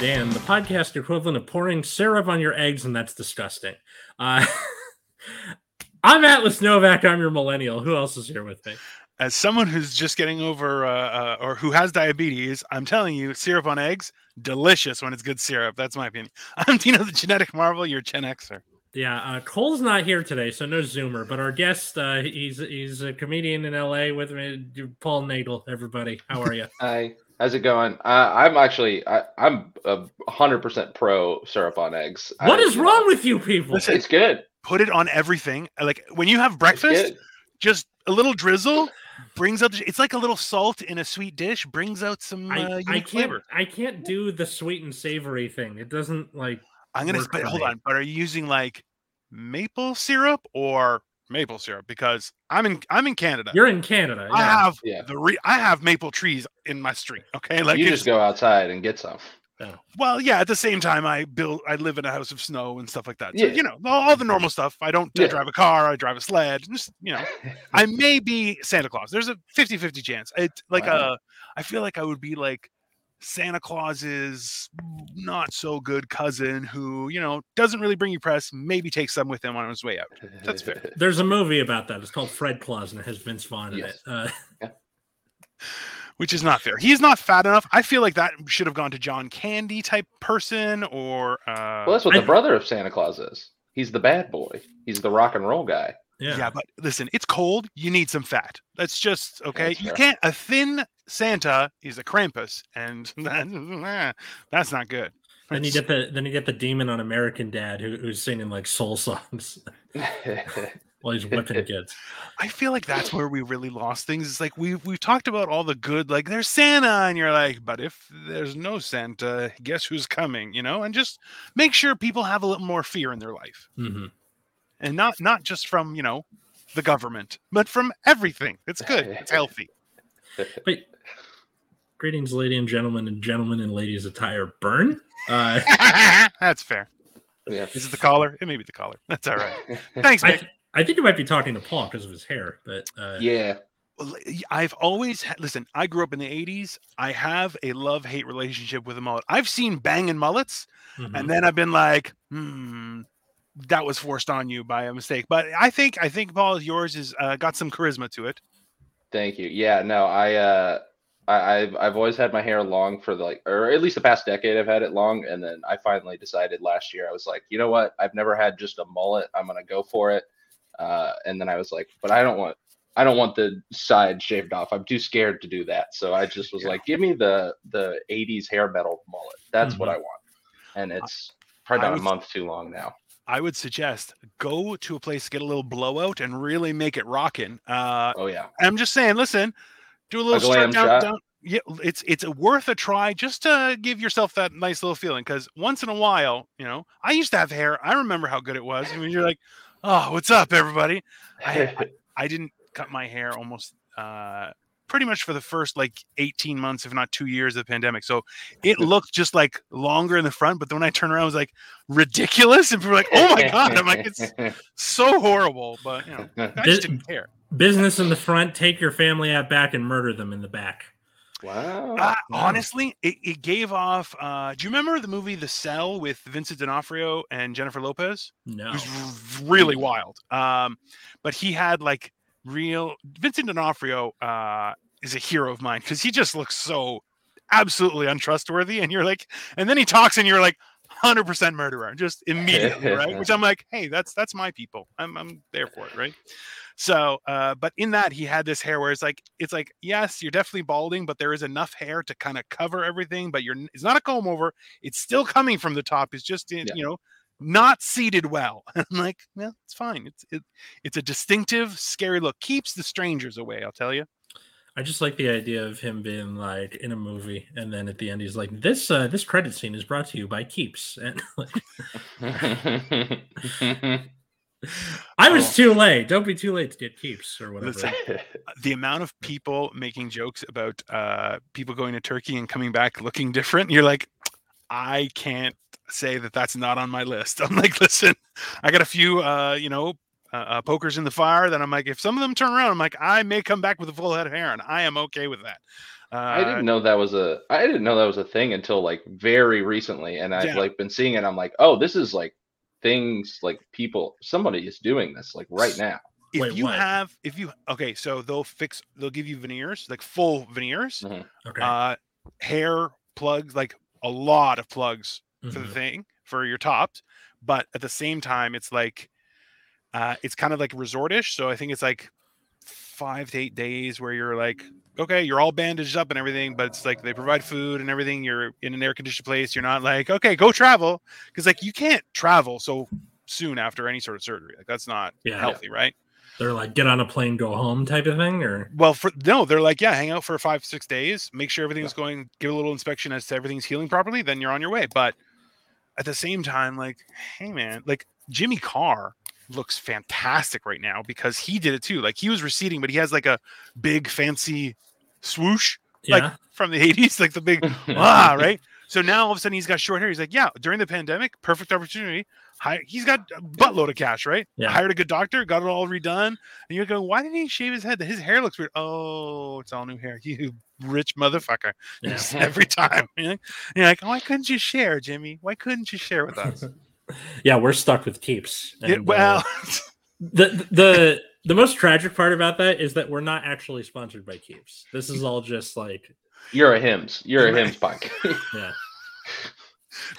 Dan, the podcast equivalent of pouring syrup on your eggs, and that's disgusting. Uh, I'm Atlas Novack. I'm your millennial. Who else is here with me? As someone who's just getting over uh, uh, or who has diabetes, I'm telling you, syrup on eggs, delicious when it's good syrup. That's my opinion. I'm Dino, the genetic marvel. You're Gen Xer. Yeah, uh, Cole's not here today, so no Zoomer. But our guest, uh, he's he's a comedian in LA with me, Paul Naegle. Everybody, how are you? Hi, how's it going? Uh, I'm actually I, I'm a hundred percent pro syrup on eggs. What I, is wrong with you people? Listen, It's good. Put it on everything. Like when you have breakfast, just a little drizzle brings out. The, it's like a little salt in a sweet dish brings out some uh, I, I unique can't flavor. I can't do the sweet and savory thing. It doesn't like I'm gonna. work But hold me. on. But are you using like maple syrup or maple syrup? Because I'm in. I'm in Canada. you're in Canada. I yeah. have Yeah. the re- I have maple trees in my street. Okay, like you it's- just go outside and get some. well, yeah. At the same time, I build. I live in a house of snow and stuff like that. So, Yeah. you know, all, all the normal stuff. I don't uh, Yeah. drive a car. I drive a sled. Just you know, I may be Santa Claus. There's a 50-50 chance. It's like Wow. a. I feel like I would be like Santa Claus's not so good cousin who you know doesn't really bring you press. Maybe takes some with him on his way out. That's fair. There's a movie about that. It's called Fred Claus, and it has Vince Vaughn in Yes. it. Uh, which is not fair. He's not fat enough. I feel like that should have gone to John Candy type person or uh Well, that's what I- the brother of Santa Claus is. He's the bad boy. He's the rock and roll guy. Yeah. yeah. but listen, it's cold. You need some fat. That's just okay. That's you can't a thin Santa is a Krampus, and that, that's not good. Then you get the then you get the demon on American Dad who, who's singing like soul songs while he's whipping kids. I feel like that's where we really lost things. It's like we've we've talked about all the good, like there's Santa, and you're like, but if there's no Santa, guess who's coming? You know, and just make sure people have a little more fear in their life. hmm and not not just from you know the government but from everything it's good it's healthy But greetings, ladies and gentlemen, and gentlemen and ladies attire. Burn. Uh, that's fair yeah. is it the collar it may be the collar that's all right thanks I, I think you might be talking to Paul because of his hair, but uh, yeah. I've always had listen i grew up in the 80s i have a love-hate relationship with a mullet i've seen banging mullets mhm. and then i've been like hmm that was forced on you by a mistake but i think i think paul yours is uh, got some charisma to it Thank you. Yeah, no, I uh I, I've I've always had my hair long for the, like or at least the past decade I've had it long and then I finally decided last year I was like, you know what? I've never had just a mullet. I'm gonna go for it. Uh and then I was like, but I don't want I don't want the side shaved off. I'm too scared to do that. So I just was Yeah. like, give me the the 80s hair metal mullet. That's what I want. And it's probably I about a month too long now. I would suggest go to a place, to get a little blowout, and really make it rocking. Uh, Oh yeah. I'm just saying, listen, do a little strut down, shot? down. Yeah, it's it's worth a try just to give yourself that nice little feeling. Because once in a while, you know, I used to have hair. I remember how good it was. I mean, you're like, oh, what's up, everybody? I, I, I didn't cut my hair almost uh, pretty much for the first like 18 months, if not two years of the pandemic. So it looked just like longer in the front, but then when I turned around, it was like ridiculous. And people were like, oh my God. I'm like, it's so horrible. But, you know, I just didn't care. business in the front, take your family out back and murder them in the back. wow. Uh, wow. honestly, it, it gave off. Uh, do you remember the movie The Cell with Vincent D'Onofrio and Jennifer Lopez? No. It was really wild. Um, but he had like real Vincent D'Onofrio uh, is a hero of mine because he just looks so absolutely untrustworthy, and you're like, and then he talks, and you're like. 100% murderer just immediately right which i'm like hey that's that's my people i'm i'm there for it right so uh but in that he had this hair where it's like it's like yes you're definitely balding but there is enough hair to kind of cover everything but you're it's not a comb over it's still coming from the top it's just in, Yeah. you know not seated well i'm like well it's fine it's it, it's a distinctive scary look keeps the strangers away i'll tell you I just like the idea of him being like in a movie, and then at the end he's like, "This uh, this credit scene is brought to you by Keeps." And like, I was Oh. too late. Don't be too late to get Keeps or whatever. Listen, the amount of people making jokes about uh people going to turkey and coming back looking different you're like i can't say that that's not on my list i'm like listen i got a few uh you know uh, uh, pokers in the fire that i'm like if some of them turn around i'm like i may come back with a full head of hair and i am okay with that Uh, I didn't know that was a I didn't know that was a thing until like very recently, and I've Yeah. like been seeing it. I'm like, oh, this is like things like people somebody is doing this like right now. if Wait, you what? have if you okay so they'll fix they'll give you veneers like full veneers Mhm. Okay. uh hair plugs like a lot of plugs for the thing for your tops but at the same time it's like uh it's kind of like resortish so i think it's like five to eight days where you're like okay you're all bandaged up and everything but it's like they provide food and everything you're in an air conditioned place you're not like okay go travel because like you can't travel so soon after any sort of surgery like that's not Yeah. healthy right They're like get on a plane, go home type of thing, or well, for no, they're like, yeah, hang out for five, six days, make sure everything's going, give a little inspection as to everything's healing properly, then you're on your way. But at the same time, like, hey man, like Jimmy Carr looks fantastic right now because he did it too. Like he was receding, but he has like a big fancy swoosh yeah. Like, from the 80s, like the big ah, right? So now all of a sudden he's got short hair. He's like, yeah, during the pandemic, perfect opportunity. Hi, he's got a buttload of cash, right? Yeah. Hired a good doctor, got it all redone. And you're going, why didn't he shave his head? His hair looks weird. Oh, it's all new hair. You rich motherfucker. Yeah. Every time. You're like, you're like, why couldn't you share, Jimmy? Why couldn't you share with us? yeah, we're stuck with keeps. And, uh, well, the the the most tragic part about that is that we're not actually sponsored by keeps. This is all just like You're a Hims. You're a Right. Hims podcast. yeah.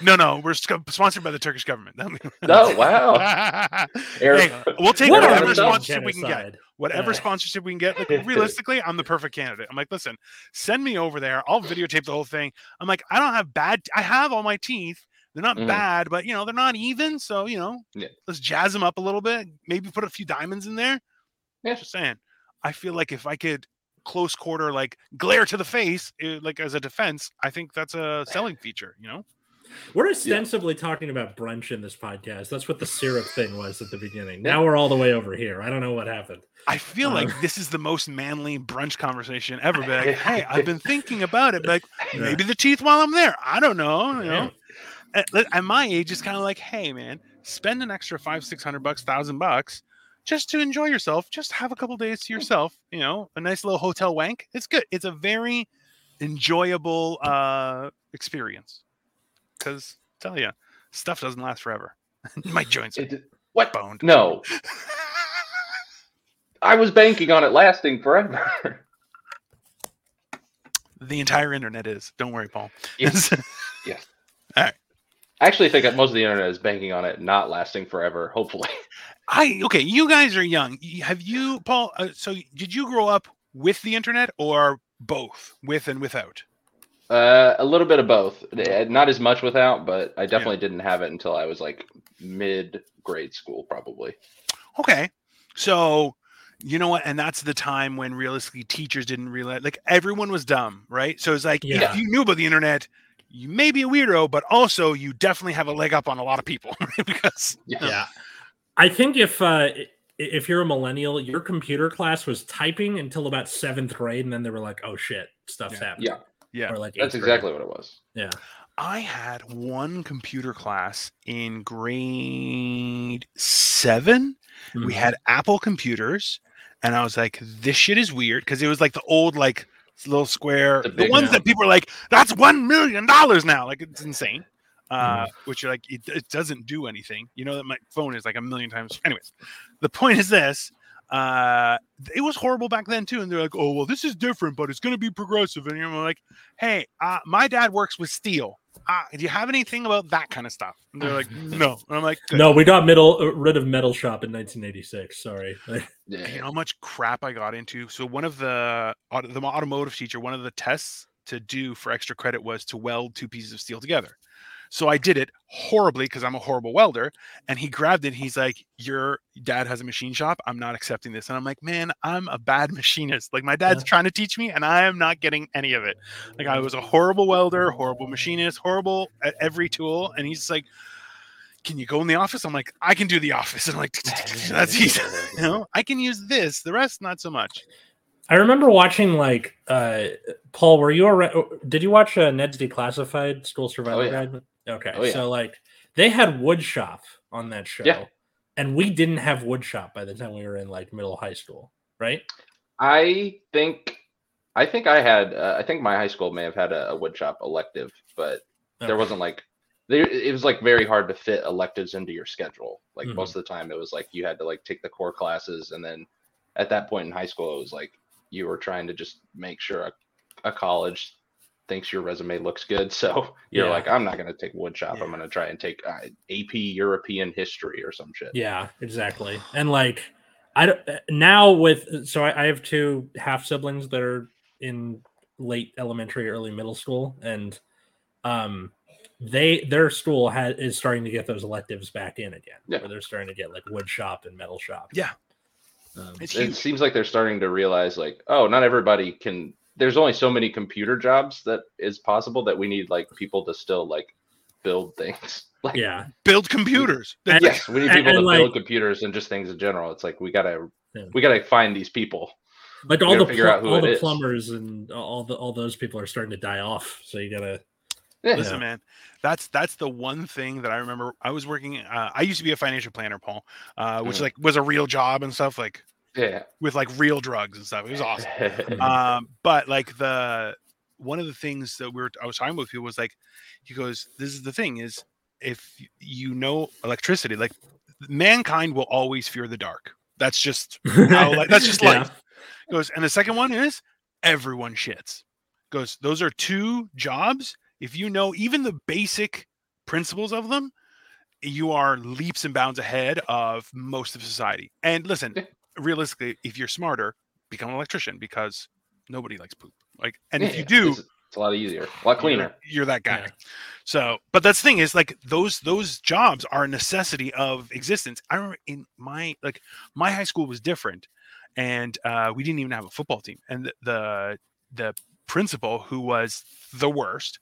No, no, we're sc- sponsored by the Turkish government. oh wow. Hey, we'll take What whatever are the sponsorship we can get. whatever Yeah. sponsorship we can get. Like realistically, I'm the perfect candidate. I'm like, listen, send me over there. I'll videotape the whole thing. I'm like, I don't have bad. I have all my teeth. They're not Mhm. bad, but you know they're not even. So you know, Yeah. let's jazz them up a little bit. Maybe put a few diamonds in there. Yeah. Just saying. I feel like if I could close quarter like glare to the face eh, like as a defense i think that's a selling feature you know We're ostensibly talking about brunch in this podcast. That's what the syrup thing was at the beginning. Now we're all the way over here. I don't know what happened. I feel Uh, like this is the most manly brunch conversation ever. Be like, hey, I've been thinking about it. Be like, Yeah. maybe the teeth while I'm there. I don't know. You Yeah. know, at, at my age, it's kind of like, hey, man, spend an extra five, six hundred bucks, thousand bucks, just to enjoy yourself. Just have a couple days to yourself. You know, a nice little hotel wank. It's good. It's a very enjoyable uh experience. Because tell you, stuff doesn't last forever. my joints are It, what? boned. No, I was banking on it lasting forever. The entire internet is. Don't worry, Paul. Yes. I actually think that most of the internet is banking on it not lasting forever. Hopefully, I okay. You guys are young. Have you, Paul? Uh, so did you grow up with the internet or both, with and without? Uh, a little bit of both. Eh, Not as much without, but I definitely didn't have it until I was like mid grade school, probably. Okay, so you know what? And that's the time when realistically teachers didn't realize, like everyone was dumb, right? So it's like Yeah. if you knew about the internet, you may be a weirdo, but also you definitely have a leg up on a lot of people because Yeah. Yeah. I think if uh if you're a millennial, your computer class was typing until about seventh grade, and then they were like, "Oh shit, stuff's Yeah. happening." Yeah. Yeah, Or like That's eighth grade. exactly what it was. Yeah. I had one computer class in grade seven. we Mhm. had Apple computers, and I was like, "This shit is weird" because it was like the old like little square, The the, ones one. that people are like, "That's one million dollars now!" Like it's insane. Uh, Mm-hmm. Which you're like, it, it doesn't do anything. You know that my phone is like a million times. Anyways, the point is this: uh, it was horrible back then too. And they're like, "Oh well, this is different, but it's going to be progressive." And you're like, "Hey, uh, my dad works with steel. Uh, do you have anything about that kind of stuff?" And they're like, "No." And I'm like, "Good." No, we got middle uh, rid of Metal Shop in 1986. Sorry. Yeah. you know how much crap I got into. So one of the the automotive teacher, one of the tests to do for extra credit was to weld two pieces of steel together. So I did it horribly because I'm a horrible welder. And he grabbed it. He's like, "Your dad has a machine shop. I'm not accepting this." And I'm like, "Man, I'm a bad machinist. Like my dad's Yeah. trying to teach me, and I am not getting any of it. Like I was a horrible welder, horrible machinist, horrible at every tool." And he's like. Can you go in the office? I'm like, I can do the office. And I'm like, that's easy. You know, I can use this. The rest, not so much. I remember watching like uh Paul. Were you around? Did you watch uh, Ned's Declassified School Survival yeah. Guide? Okay, Oh, yeah. so like they had wood shop on that show, Yeah. and we didn't have wood shop by the time we were in like middle high school, right? I think I think I had. Uh, I think my high school may have had a, a woodshop elective, but there wasn't like there. It was like very hard to fit electives into your schedule. Like Mhm. most of the time, it was like you had to like take the core classes, and then at that point in high school, it was like you were trying to just make sure a, a college thinks your resume looks good. So you're Yeah. like, I'm not going to take woodshop. Yeah. I'm going to try and take uh, AP European history or some shit. Yeah, exactly. And like, I don't uh, now with so I, I have two half siblings that are in late elementary, early middle school, and um, they their school has is starting to get those electives back in again. Yeah. Where they're starting to get like wood shop and metal shop. Yeah. Um, it seems like they're starting to realize like oh not everybody can there's only so many computer jobs that is possible that we need like people to still like build things like yeah. Build computers. And- yes we need people and, to like- build computers and just things in general it's like we gotta Yeah. we gotta find these people Like all the figure pl- out who all it the is. plumbers and all the all those people are starting to die off. So you gotta Yeah. Listen, man, that's that's the one thing that I remember. I was working. Uh, I used to be a financial planner, Paul, uh, which Mhm. like was a real job and stuff, like yeah with like real drugs and stuff. It was awesome. um, but like the one of the things that we were I was talking with people was like, he goes, "This is the thing is if you know electricity, like mankind will always fear the dark. That's just how, like, that's just Yeah. life." Goes, and the second one is everyone shits. Goes, those are two jobs. If you know even the basic principles of them, you are leaps and bounds ahead of most of society. And listen. Realistically, if you're smarter, become an electrician because nobody likes poop. Like, and if you do, it's, it's a lot easier a lot cleaner you're, you're that guy. Yeah. So, but that's the thing is like those those jobs are a necessity of existence. I remember in my like my high school was different, and uh, we didn't even have a football team. And the the, the principal who was the worst,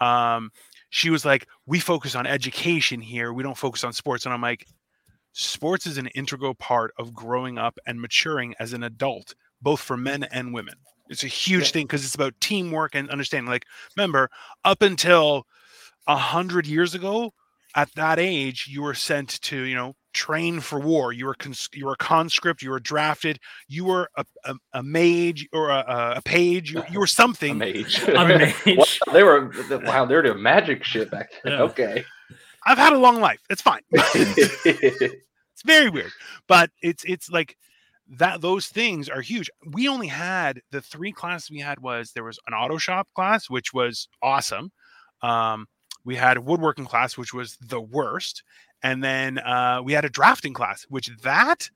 um, she was like, "We focus on education here. We don't focus on sports." And I'm like, "Sports is an integral part of growing up and maturing as an adult, both for men and women." It's a huge Yeah. thing because it's about teamwork and understanding. Like, remember, up until a hundred years ago, at that age, you were sent to, you know, train for war. You were cons- you were a conscript. You were drafted. You were a, a, a mage or a, a- a page. You, you were a something. mage A mage. Wow, they were wow they were doing magic shit back then Yeah. okay I've had a long life. It's fine. it's very weird, but it's it's like that. Those things are huge. We only had the three classes we had was there was an auto shop class, which was awesome. Um, we had a woodworking class, which was the worst, and then uh, we had a drafting class, which that.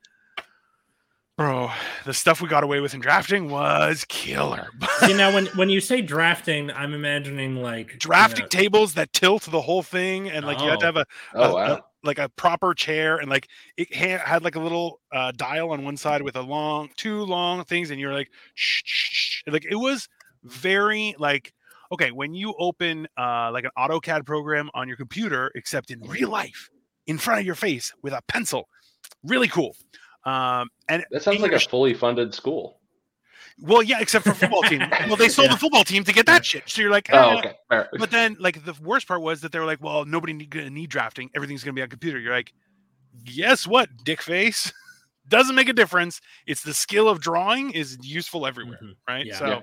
Bro, the stuff we got away with in drafting was killer. See now when when you say drafting, I'm imagining like you drafting know, tables that tilt the whole thing, and like you had to Oh. have a oh a- wow a- like a proper chair and like it ha- had like a little uh, dial on one side with a long two long things and you're like shh, shh, shh. like it was very like okay when you open uh like an AutoCAD program on your computer except in real life in front of your face with a pencil really cool um and that sounds like a fully funded school well yeah except for football team well they sold Yeah. the football team to get that shit so you're like oh eh, okay Fair. but then like the worst part was that they were like, well, nobody need, gonna need drafting. Everything's gonna be on computer. You're like, guess what, dick face? Doesn't make a difference. It's the skill of drawing is useful everywhere, mhm, right? Yeah. So Yeah.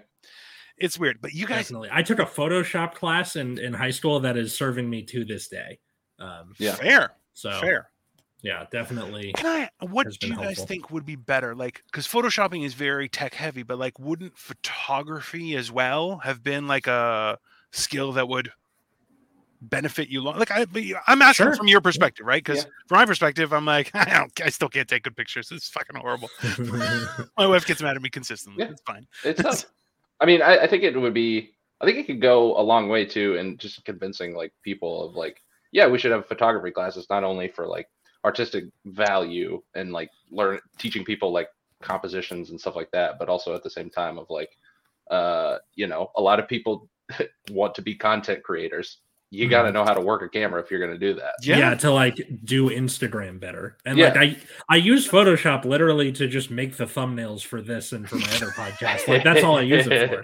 it's weird. But you guys definitely. I took a Photoshop class in in high school that is serving me to this day. Um, Yeah. fair, so fair. Yeah, definitely. Can I what do been you guys think would be better? Like because photoshopping is very tech heavy, but like wouldn't photography as well have been like a skill that would benefit you long like I, I'm asking Sure. from your perspective, right? Because Yeah. from my perspective, I'm like, I don't I still can't take good pictures. It's fucking horrible. My wife gets mad at me consistently. Yeah. It's fine. it's tough. I mean, I, I think it would be. I think it could go a long way too, in just convincing like people of like, yeah, we should have photography classes not only for like artistic value and like learn teaching people like compositions and stuff like that, but also at the same time of like, uh, you know, a lot of people want to be content creators. You got to know how to work a camera if you're going to do that. yeah. to like do Instagram better. And Yeah. like I I use Photoshop literally to just make the thumbnails for this and for my other podcast. Like that's all I use it for.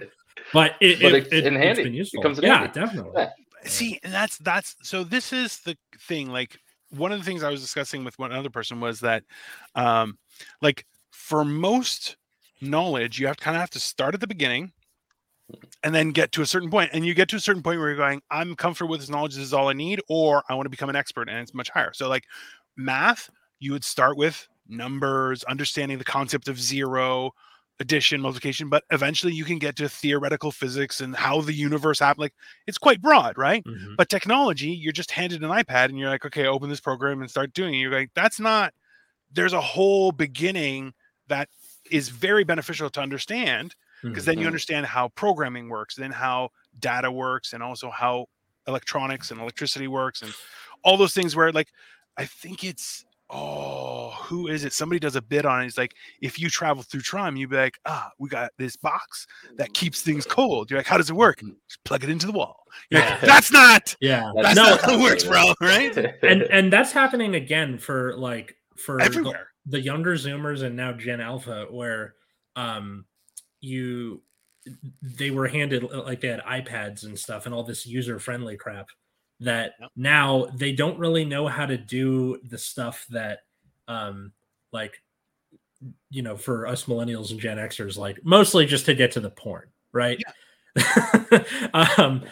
But it, But it, it's it, in has handy. been It useful. comes in yeah, handy. definitely. Yeah. See, and that's that's so this is the thing. Like one of the things I was discussing with one other person was that um like for most knowledge, you have kind of have to start at the beginning and then get to a certain point and you get to a certain point where you're going i'm comfortable with this knowledge this is all i need or i want to become an expert and it's much higher. So like math you would start with numbers understanding the concept of zero addition multiplication but eventually you can get to theoretical physics and how the universe happens like it's quite broad right Mhm. but technology you're just handed an ipad and you're like okay open this program and start doing it you're like that's not there's a whole beginning that is very beneficial to understand because then you Mhm. understand how programming works then how data works and also how electronics and electricity works and all those things where like i think it's oh who is it? Somebody does a bid on it it's like if you travel through time you'd be like ah we got this box that keeps things cold you're like how does it work? Just plug it into the wall. You're like, that's not Yeah. that's No, not how it works bro right? And and that's happening again for like for the- everywhere. the younger zoomers and now gen alpha where um you they were handed like they had ipads and stuff and all this user friendly crap that Yep. now they don't really know how to do the stuff that um like you know for us millennials and gen xers like mostly just to get to the porn right? Um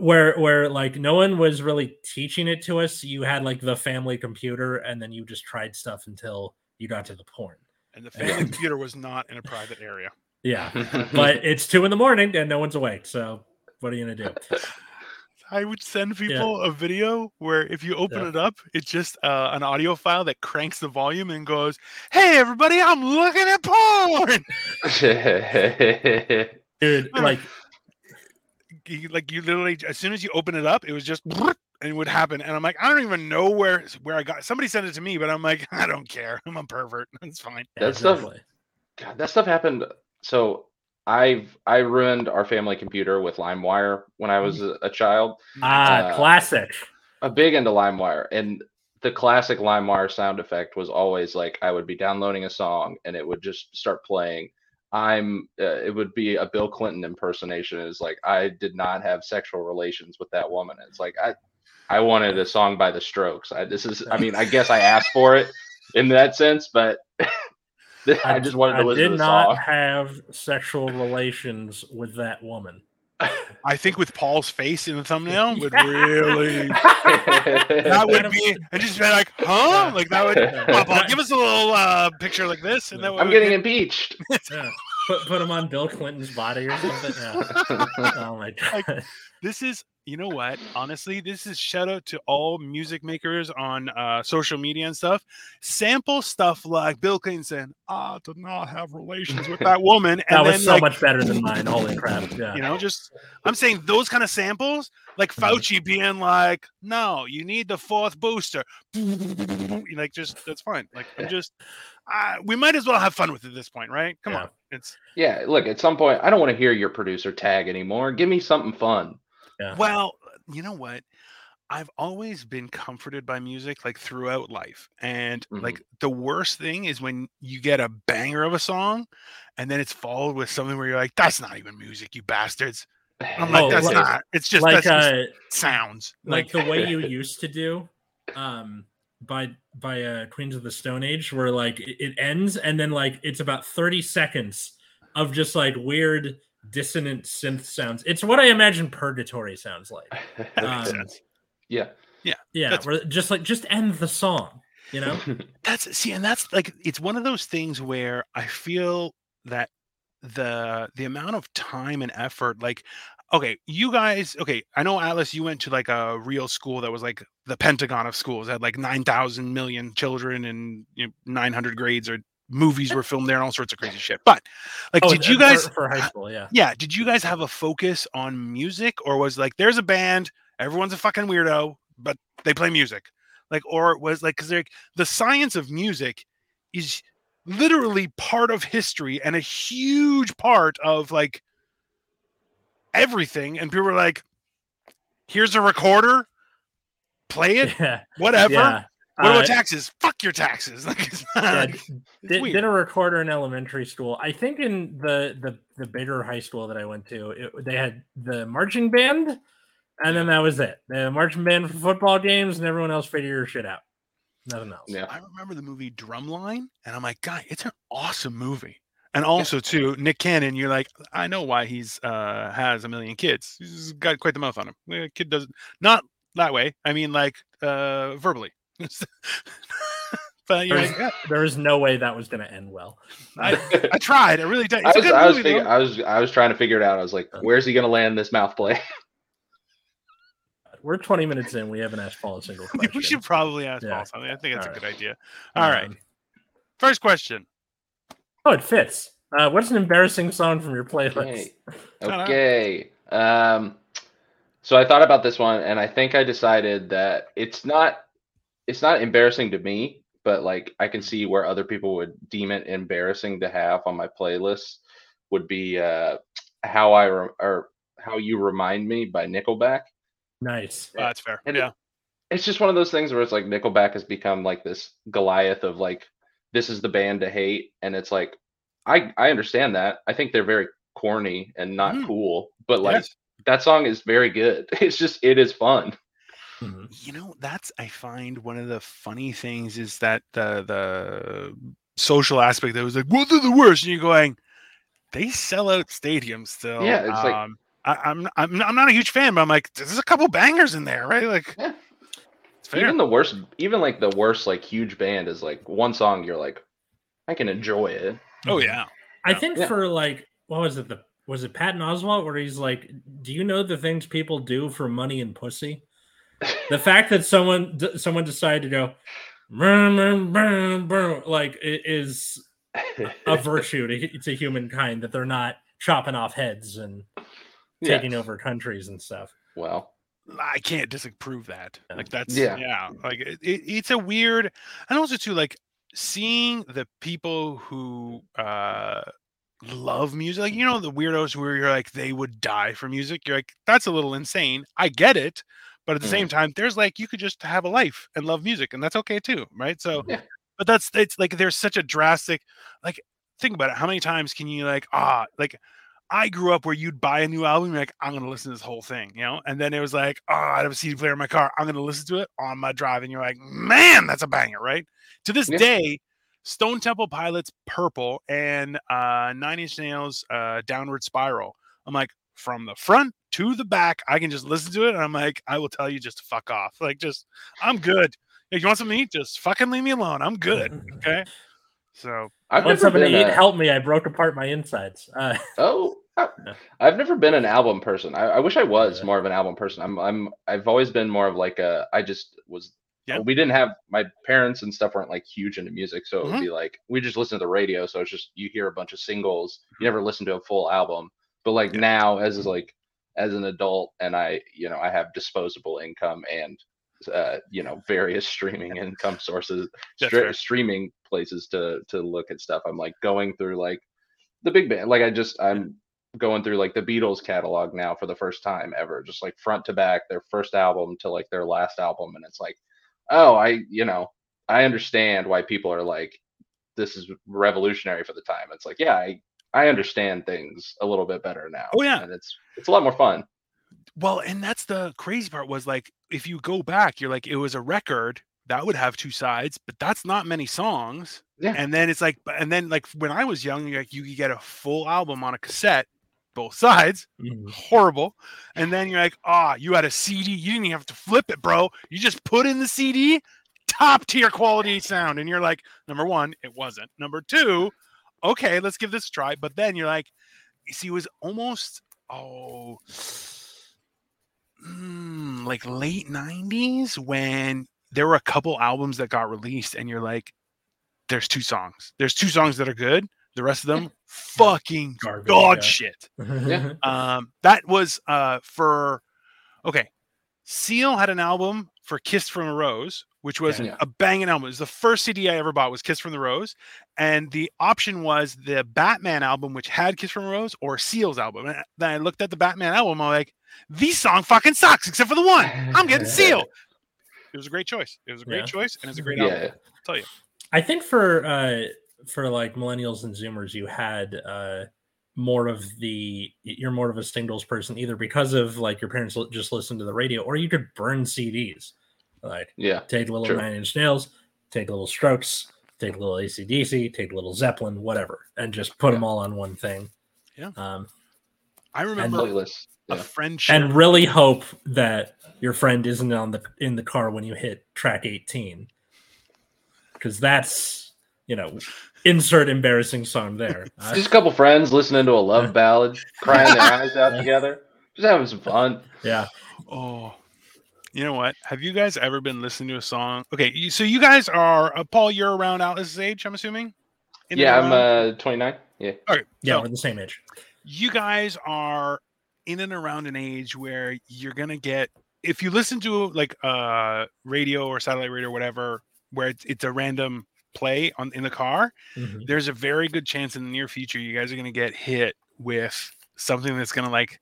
where where like no one was really teaching it to us. You had like the family computer and then you just tried stuff until you got to the porn and the family computer was not in a private area. Yeah. But it's two in the morning and no one's awake so what are you gonna do I would send people a video where if you open Yeah. it up, it's just uh, an audio file that cranks the volume and goes, "Hey, everybody, I'm looking at porn." dude like You- like you literally, as soon as you open it up, it was just and it would happen. And I'm like, I don't even know where where I got. Somebody sent it to me, but I'm like, I don't care. I'm a pervert. It's fine. yeah, That stuff- exactly. God, that stuff happened. So I've I ruined our family computer with LimeWire when I was a, a child. ah Uh, classic I'm big into LimeWire, and the classic LimeWire sound effect was always like I would be downloading a song and it would just start playing. I'm uh, it would be a Bill Clinton impersonation. Is like I did not have sexual relations with that woman. It's like I I wanted a song by the Strokes. I this is I mean I guess I asked for it in that sense, but I just wanted to I listen did to the not song. have sexual relations with that woman I think with Paul's face in the thumbnail would really that would be and just be like, huh? Like that would. Come on, Paul, give us a little uh, picture like this, and then I'm getting impeached. Yeah. put, put him on bill clinton's body or something? Yeah. oh my Like, god. this is you know what? Honestly this is shout out to all music makers on uh social media and stuff. Sample stuff like bill clinton saying i did not have relations with that woman and that then was so like, much better than mine. Holy crap. Yeah. You know just i'm saying those kind of samples like Mhm. fauci being like no you need the fourth booster. Like just that's fine. Like i'm just uh, we might as well have fun with it at this point right come Yeah. on it's Yeah, look, at some point I don't want to hear your producer tag anymore. Give me something fun. Yeah. Well, you know what? I've always been comforted by music like throughout life. And Mhm. like the worst thing is when you get a banger of a song and then it's followed with something where you're like, that's not even music, you bastards. I'm like, Oh, that's like- not. It's just like that's just uh sounds. like the way you used to do um by by uh queens of the stone age where like it, it ends and then like it's about 30 seconds of just like weird dissonant synth sounds it's what i imagine purgatory sounds like that makes um, sense. yeah. yeah That's- where just like just end the song you know That's see, and that's like it's one of those things where I feel that the the amount of time and effort, like, okay, you guys, okay, I know Atlas, you went to like a real school that was like the Pentagon of schools, had like nine thousand million children and you know, nine hundred grades or movies were filmed there and all sorts of crazy shit. But like, Oh, did you guys? for, for high school yeah yeah, did you guys have a focus on music, or was like there's a band, everyone's a fucking weirdo, but they play music, like, or it was like because like the science of music is literally part of history and a huge part of like everything, and people were like, here's a recorder, play it, yeah whatever. yeah What about Uh, taxes? Fuck your taxes. Like, yeah, did, did a recorder in elementary school. I think in the the the bigger high school that I went to, it, they had the marching band, and then that was it. The marching band for football games, and everyone else figure your shit out. Nothing else. Yeah. I remember the movie Drumline, and I'm like, God, it's an awesome movie. And also too, Nick Cannon, you're like, I know why he's uh has a million kids. He's got quite the mouth on him. The kid doesn't not that way. I mean like uh verbally. but you're There's, like, yeah, there is no way that was going to end well. I, I tried. I really did. I was, I was, movie, fig- I was, I was trying to figure it out. I was like, where's he gonna land this mouth play? We're 20 minutes in. We haven't asked Paul a single question. we should probably ask Yeah. Paul something. I think that's All a right. good idea. All right. Um, First question. Oh, it fits. Uh, what's an embarrassing song from your playlist? Okay. Okay. Um, so I thought about this one, and I think I decided that it's not it's not embarrassing to me, but like I can see where other people would deem it embarrassing to have on my playlist. Would be uh, how I re- or how you remind me by Nickelback. Nice. Uh, that's fair. And- yeah. It's just one of those things where it's like Nickelback has become like this Goliath of like this is the band to hate, and it's like I I understand that. I think they're very corny and not Mm. cool, but like Yes. that song is very good. It's just it is fun. Mhm. You know, that's I find one of the funny things is that the the social aspect that was like, well, they're the worst, and you're going, they sell out stadiums still. Yeah, it's like- um, I, I'm I'm I'm not a huge fan, but I'm like, there's a couple bangers in there, right? Like, Yeah. It's fair. Even the worst, even like the worst like huge band is like one song you're like, I can enjoy it. oh mm-hmm. yeah, I Yeah. think Yeah. for like, what was it? The was it Patton Oswalt where he's like, "Do you know the things people do for money and pussy?" The fact that someone d- someone decided to go, like it is a virtue to, to humankind that they're not chopping off heads and Yeah. taking over countries and stuff. Well, I can't disapprove that. Like that's yeah, Yeah. Like it, it, it's a weird, and also too like seeing the people who uh love music, like you know the weirdos where you're like they would die for music. You're like that's a little insane. I get it, but at the Mhm. same time, there's like you could just have a life and love music, and that's okay too, right? So, Yeah. but that's it's like there's such a drastic like think about it. How many times can you like ah like I grew up where you'd buy a new album, you're like, I'm gonna listen to this whole thing, you know? And then it was like, oh, I have a CD player in my car, I'm gonna listen to it on my drive. And you're like, man, that's a banger, right? To this Yeah. day, Stone Temple Pilots Purple and uh Nine Inch Nails uh Downward Spiral. I'm like, from the front to the back, I can just listen to it, and I'm like, I will tell you just to fuck off. Like, just I'm good. If you want something to eat, just fucking leave me alone. I'm good. Okay. So I've Want never something been. eat? A, Help me! I broke apart my insides. Uh, oh, I- Yeah. I've never been an album person. I, I wish I was Yeah. more of an album person. I'm. I'm. I've always been more of like a. I just was. Yeah. We didn't have my parents and stuff weren't like huge into music, so it Mhm. would be like we just listen to the radio. So it's just you hear a bunch of singles. You never listen to a full album. But like Yeah. now, as is like as an adult, and I, you know, I have disposable income and uh, you know, various streaming income sources, That's stre- fair. streaming places to to look at stuff. I'm like going through like the big band. Like I just I'm going through like the Beatles catalog now for the first time ever, just like front to back, their first album to like their last album, and it's like, oh, I you know I understand why people are like this is revolutionary for the time. It's like yeah, I I understand things a little bit better now. Oh, yeah. and it's it's a lot more fun. Well, and that's the crazy part was like if you go back, you're like it was a record that would have two sides, but that's not many songs. Yeah. And then it's like, and then like when I was young, you're like you could get a full album on a cassette, both sides, mhm. horrible. And then you're like, ah, you had a CD, you didn't even have to flip it, bro. You just put in the CD, top tier quality sound, and you're like, number one, it wasn't. Number two, okay, let's give this a try. But then you're like, you see, it was almost oh mm, like late 90s when there were a couple albums that got released and you're like there's two songs. There's two songs that are good. The rest of them fucking Garbage, dog yeah. shit. Yeah. um that was uh for okay. Seal had an album for kiss from a rose which was Yeah. a banging album. It was the first cd i ever bought was kiss from the rose and the option was the batman album which had kiss from a rose or seal's album. And then i looked at the batman album i'm like these song fucking sucks except for the one. I'm getting seal it was a great choice it was a great Yeah. choice and it's a great album Yeah, tell you I think for uh for like millennials and zoomers, you had uh more of the you're more of a singles person either because of like your parents li- just listen to the radio or you could burn CDs. Like yeah. take little True. nine inch nails, take little strokes, take a little ACDC, take a little Zeppelin, whatever, and just put Yeah. them all on one thing. Yeah. Um, I remember Playlist. A Yeah. friend shared and really hope that your friend isn't on the in the car when you hit track 18 because that's you know insert embarrassing song there Uh, Just a couple friends listening to a love ballad, crying their eyes out together, just having some fun. yeah Oh, you know what? Have you guys ever been listening to a song? Okay, you, so you guys are uh, Paul. You're around Atlas's age, I'm assuming. In Yeah, I'm uh 29. Yeah. okay. yeah so we're the same age you guys are in and around an age where you're gonna get if you listen to like uh radio or satellite radio or whatever, where it's, it's a random play on in the car. Mhm. There's a very good chance in the near future you guys are gonna get hit with something that's gonna like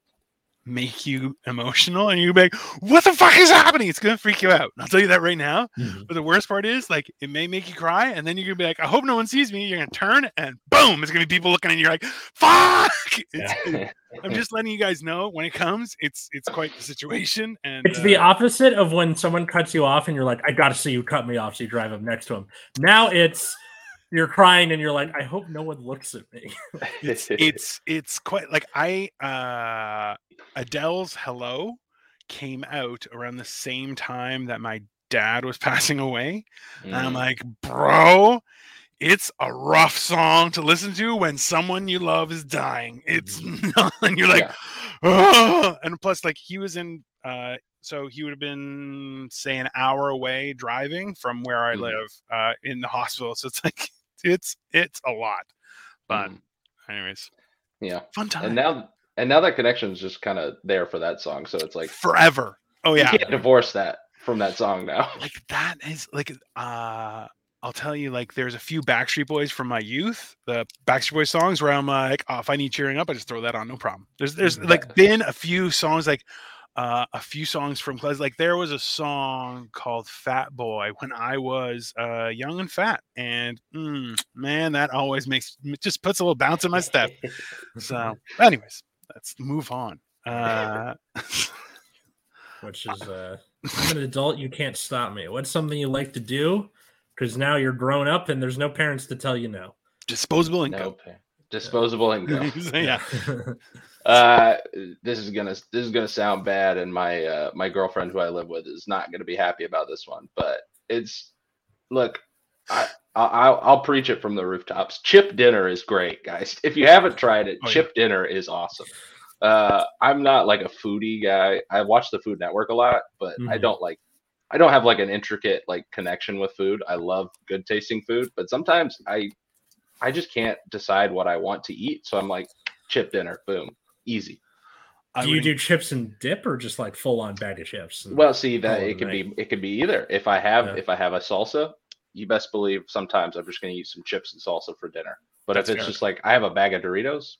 make you emotional and you'll be like, what the fuck is happening? It's gonna freak you out. I'll tell you that right now. Mhm. But the worst part is, like, it may make you cry, and then you're gonna be like, I hope no one sees me. You're gonna turn, and boom, it's gonna be people looking, and you're like, fuck. It's, Yeah. I'm just letting you guys know when it comes, it's it's quite the situation. And it's the uh, opposite of when someone cuts you off and you're like i gotta see you cut me off so you drive up next to him now it's you're crying and you're like i hope no one looks at me it's it's it's quite like I uh Adele's Hello came out around the same time that my dad was passing away. And I'm Mm. like, bro, it's a rough song to listen to when someone you love is dying. It's not, and you're like, "Ugh." and plus, like he was in, uh, so he would have been say an hour away driving from where I Mhm. live, uh, in the hospital. So it's like, it's it's a lot. But Mm. anyways, yeah. fun time. And now and now that connection's just kind of there for that song. So it's like forever. Oh yeah, you can't divorce that from that song now. like that is like uh I'll tell you, like, there's a few Backstreet Boys from my youth, the Backstreet Boys songs where I'm like, oh, if I need cheering up, I just throw that on, no problem. There's, there's Mhm. like been a few songs, like, uh, a few songs from class. Like, there was a song called Fat Boy when I was uh, young and fat, and mm, man, that always makes it just puts a little bounce in my step. So, anyways, let's move on. Uh, which is uh i'm an adult you can't stop me what's something you like to do because now you're grown up and there's no parents to tell you no disposable income. Nope. Disposable income. yeah. Uh, this is gonna this is gonna sound bad, and my uh, my girlfriend who I live with is not gonna be happy about this one. But it's look, I I'll, I'll preach it from the rooftops. Chip dinner is great, guys. If you haven't tried it, Oh, yeah. chip dinner is awesome. Uh, I'm not like a foodie guy. I watch the Food Network a lot, but I Mhm. don't like. I don't have like an intricate like connection with food. I love good tasting food, but sometimes I I just can't decide what I want to eat. So I'm like, chip dinner, boom, easy. Do you would do chips and dip or just like full on bag of chips Well, see that it could be it could be either. If I have Yeah. if I have a salsa, you best believe sometimes I'm just going to eat some chips and salsa for dinner. But That's if it's fair. just like I have a bag of Doritos,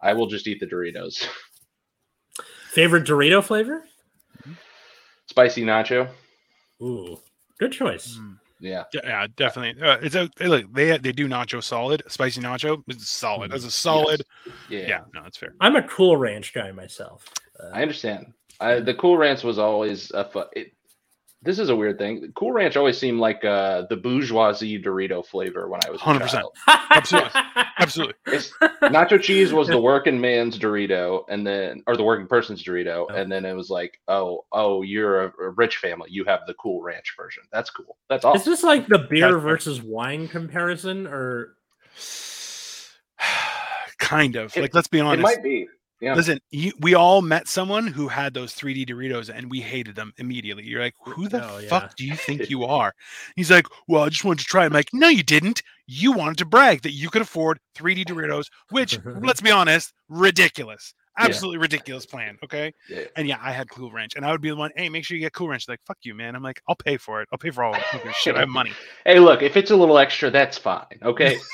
I will just eat the Doritos. favorite dorito flavor Spicy nacho, ooh good choice Mm. yeah. Yeah, yeah, definitely. Uh, it's a hey, look. They they do nacho solid, spicy nacho. It's solid. That's a solid. yeah, Yeah, no, that's fair. i'm a cool ranch guy myself uh, I understand. I, the Cool Ranch was always a fu- it, This is a weird thing. Cool Ranch always seemed like uh, the bourgeoisie Dorito flavor when I was 100%. Absolutely. Absolutely. It's, nacho cheese was the working man's Dorito, and then or the working person's Dorito, Oh. and then it was like, oh, oh, you're a, a rich family, you have the Cool Ranch version. That's cool. That's all. Is this like the beer That's- versus wine comparison, or kind of. It- like, let's be honest. It might be. Yeah. Listen, you, we all met someone who had those 3D Doritos and we hated them immediately. You're like, who the Oh, yeah. fuck do you think you are? He's like, well, I just wanted to try. it." I'm like, no, you didn't. You wanted to brag that you could afford 3D Doritos, which, let's be honest, ridiculous. Yeah. Absolutely ridiculous plan. Okay. Yeah. And yeah, I had Cool Ranch and I would be the one, hey, make sure you get Cool Ranch. Like, fuck you, man. I'm like, I'll pay for it. I'll pay for all of it. Who gives a Shit, I have money. Hey, look, if it's a little extra, that's fine. Okay.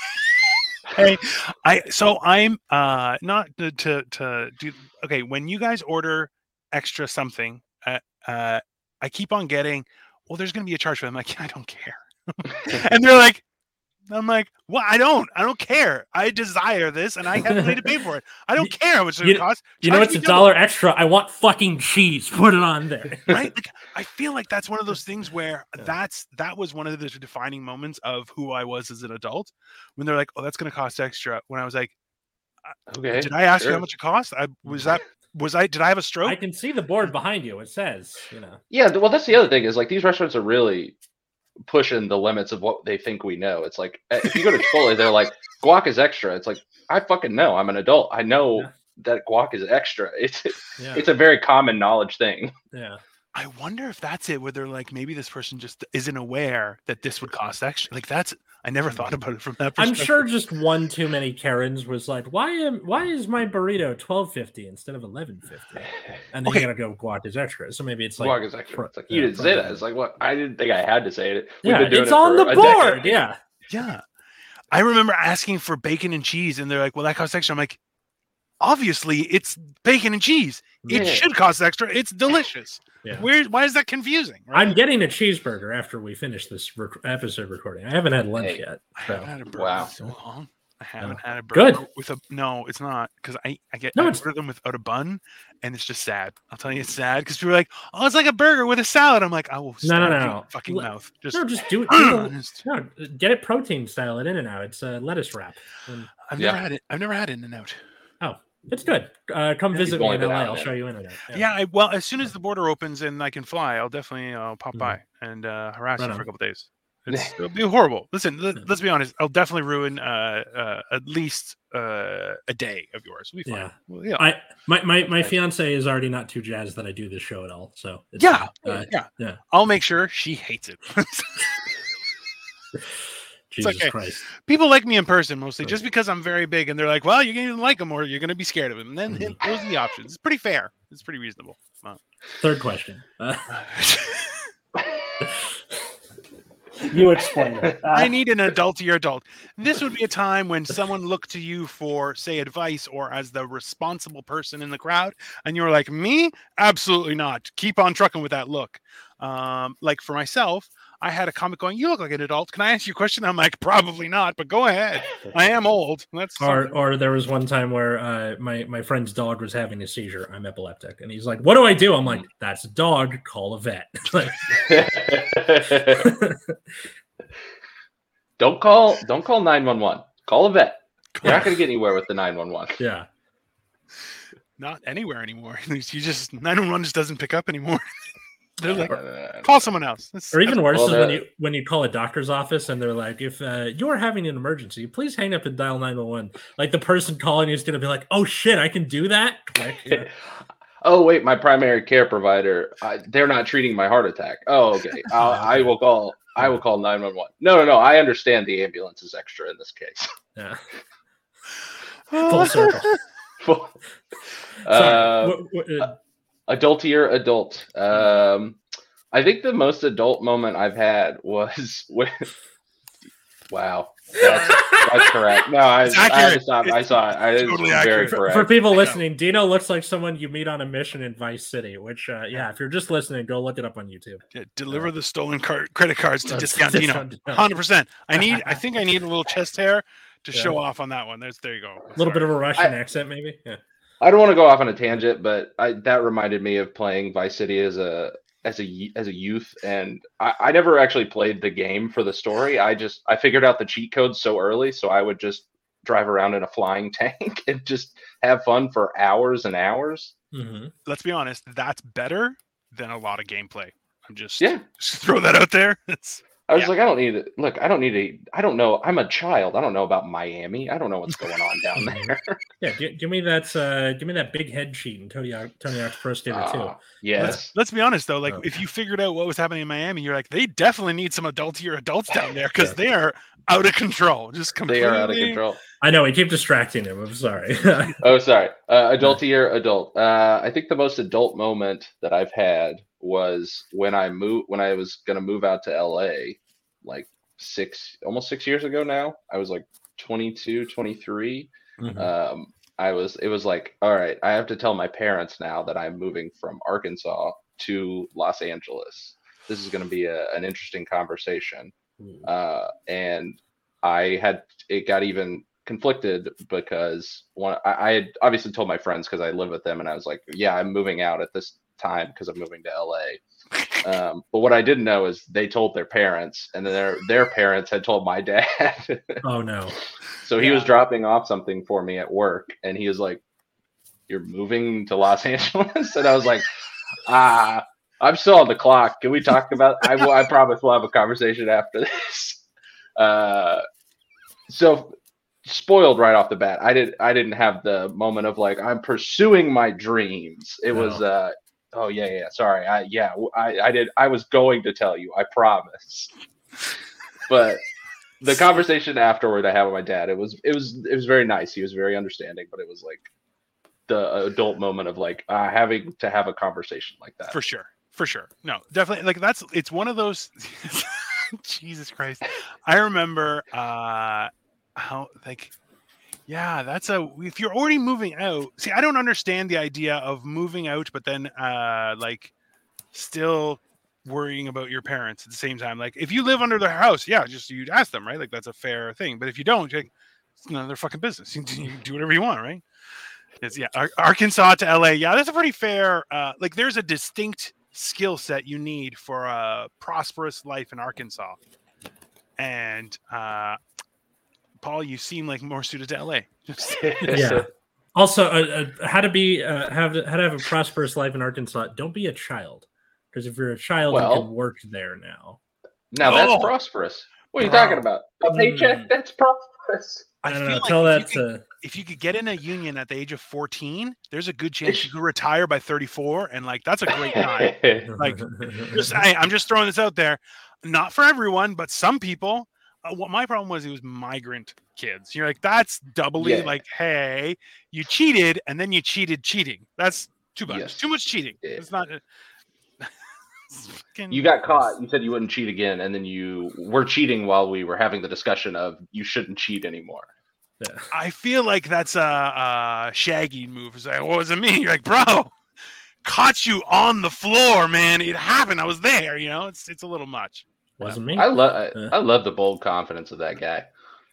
hey i so i'm uh not to to, to do okay when you guys order extra something uh, uh i keep on getting well there's gonna be a charge for them like i don't care. And they're like I'm like, well, I don't. I don't care. I desire this, and I have money to pay for it. I don't care how much it you- costs. You know it's a double. dollar extra? I want fucking cheese. Put it on there. right? Like, I feel like that's one of those things where Yeah. that's that was one of the defining moments of who I was as an adult. When they're like, "Oh, that's going to cost extra," when I was like, Okay. "Did I ask you how much it cost? I was mm-hmm. that was I did I have a stroke?" I can see the board behind you. It says, you know. Yeah, well, that's the other thing is like these restaurants are really pushing the limits of what they think we know. It's like eh, if you go to Chipotle, they're like guac is extra. It's like I fucking know. I'm an adult. I know Yeah. that guac is extra. It's Yeah. it's a very common knowledge thing. yeah. I wonder if that's it, where they're like, maybe this person just isn't aware that this would cost extra. Like that's I never hmm. thought about it from that I'm sure just one too many Karens was like, why am why is my burrito twelve fifty instead of eleven fifty? And then Okay. you gotta go guac is extra. So maybe it's like guac is extra. pro- It's like yeah, you didn't say that. It's like what I didn't think I had to say it. We've yeah, been doing it's it on the board. decade. Yeah. Yeah. I remember asking for bacon and cheese, and they're like, well, that costs extra. I'm like, obviously, it's bacon and cheese. It Yeah. should cost extra. It's delicious. Yeah. Where, why is that confusing? I'm getting a cheeseburger after we finish this rec- episode recording. I haven't had lunch Hey. yet. I haven't had a burger Wow. in so long. I haven't uh, had a burger Good. with a no. It's not because I I get No, I it's- order them without a bun, and it's just sad. I'll tell you, it's sad because people are like, "Oh, it's like a burger with a salad." I'm like, "I will No, no, no, no. fucking Let- mouth." Just No, just do it. do the- Just- no, get it protein style at In and Out. It's a lettuce wrap. And I've Yeah. never had it. I've never had In and Out. It's good. Uh, come visit me in LA. I'll show you In and Out. Yeah. I, well, as soon as the border opens and I can fly, I'll definitely uh, pop Mhm. by and uh, harass Right you for a couple days. It's, it'll be horrible. Listen, let, Yeah. us be honest. I'll definitely ruin uh, uh, at least uh, a day of yours. We'll be fine. Yeah. Well, yeah. I my my my fiance is already not too jazzed that I do this show at all. So it's yeah. Uh, yeah. yeah. I'll make sure she hates it. Jesus okay. Christ. People like me in person mostly, Right. just because I'm very big, and they're like, "Well, you're gonna like him, or you're gonna be scared of him." And then Mhm. those are the options. It's pretty fair. It's pretty reasonable. Third question. Uh, you explain it. Uh, I need an adult to your adult. This would be a time when someone looked to you for, say, advice or as the responsible person in the crowd, and you're like, me? Absolutely not. Keep on trucking with that look. Um, like for myself, I had a comment going, You look like an adult. Can I ask you a question? I'm like, Probably not, but go ahead. I am old. That's or something. or there was one time where uh, my my friend's dog was having a seizure. I'm epileptic, and he's like, "What do I do?" I'm like, "That's a dog. Call a vet." Don't call don't call 911. Call a vet. You're not gonna get anywhere with the 911. yeah, not anywhere anymore. You just 911 just doesn't pick up anymore. They're like, Uh, call someone else. That's- or even worse Well, is when you when you call a doctor's office and they're like, "If uh, you are having an emergency, please hang up and dial 911." Like the person calling you is gonna be like, "Oh shit, I can do that." Click. Yeah. oh wait, my primary care provider. I, they're not treating my heart attack. Oh okay. I'll, I will call. I will call 911. No, no, no. I understand the ambulance is extra in this case. yeah. Full circle. Full- Sorry. uh, What- what- uh, adultier adult. Um, I think the most adult moment I've had was when. Wow, that's, that's correct. No, I, It's I had to I saw it. I, it's totally very accurate. for, correct. for people listening, Dino looks like someone you meet on a mission in Vice City. Which, uh, yeah, if you're just listening, go look it up on YouTube. Yeah, deliver the stolen card, credit cards to discount that's Dino. Dino. Hundred percent. I need. I think I need a little chest hair to Yeah. show off on that one. There's. There you go. A little bit of a Russian I- accent, maybe. Yeah. I don't want to go off on a tangent, but I, that reminded me of playing Vice City as a as a y- as a youth, and I, I never actually played the game for the story. I just I figured out the cheat codes so early, so I would just drive around in a flying tank and just have fun for hours and hours. hmm Let's be honest. That's better than a lot of gameplay. I'm just. Yeah, Just throw that out there. It's, I was Yeah. like, I don't need it. Look, I don't need a. I don't know. I'm a child. I don't know about Miami. I don't know what's going on down there. Yeah. Give, give me that. Uh, give me that big head sheet in Tony Hawk, Tony Hawk's Pro Skater Two. Ah, let's, yes. let's be honest though. Like, Oh. if you figured out what was happening in Miami, you're like, they definitely need some adultier adults down there because Yeah. they are out of control. Just completely. They are out of control. I know we keep distracting him. I'm sorry. Oh, sorry. Uh, adultier adult. Uh, I think the most adult moment that I've had was when I moved when I was gonna move out to LA, like six almost six years ago now. I was like 22, 23. Mhm. Um, I was it was like, all right, I have to tell my parents now that I'm moving from Arkansas to Los Angeles. This is gonna be a, an interesting conversation. Ooh. Uh, and I had it got even conflicted because one I, I had obviously told my friends because I live with them and I was like, yeah, I'm moving out at this time because I'm moving to LA. Um, but what I didn't know is they told their parents, and then their their parents had told my dad. Oh no. so he was dropping off something for me at work, and he was like, "You're moving to Los Angeles," and I was like, "Ah, I'm still on the clock. Can we talk about? I will. I promise we'll have a conversation after this." Uh, so spoiled right off the bat. I did. I didn't have the moment of like I'm pursuing my dreams. It was. Uh Oh yeah, yeah. Sorry. I yeah. I I did. I was going to tell you. I promise. But the conversation afterward I had with my dad, it was it was it was very nice. He was very understanding, but it was like the adult moment of like uh, having to have a conversation like that. for sure for sure no definitely like that's it's one of those jesus christ i remember uh how like yeah that's a if you're already moving out see i don't understand the idea of moving out but then uh like still worrying about your parents at the same time like if you live under their house yeah just you'd ask them right? Like that's a fair thing but if you don't like, it's none of their fucking business you, do- whatever you want right? It's, yeah Ar- arkansas to la yeah that's a pretty fair uh like there's a distinct skill set you need for a prosperous life in arkansas. And uh paul you seem like more suited to la Yeah. Also, uh, uh, how to be uh, have how to have a prosperous life in Arkansas. Don't be a child, because if you're a child, you can work there now. now that's Oh. prosperous. What are you Bro. talking about? A paycheck? Mm. That's prosperous. I don't know. feel like Tell if that you could- to if you could get in a union at the age of 14 there's a good chance you could retire by 34 and like that's a great time like, just, I, i'm just throwing this out there not for everyone but some people uh, what my problem was it was migrant kids you're like that's doubly Yeah. like hey you cheated and then you cheated cheating that's too much Yes. too much cheating Yeah. it's not it's fucking- you got caught. You said you wouldn't cheat again, and then you were cheating while we were having the discussion of you shouldn't cheat anymore. yeah. I feel like that's a, a shaggy move. It's like, what was it me? You're like, bro, caught you on the floor, man. It happened. I was there. You know, it's it's a little much. Wasn't me. I love Yeah. I love the bold confidence of that guy.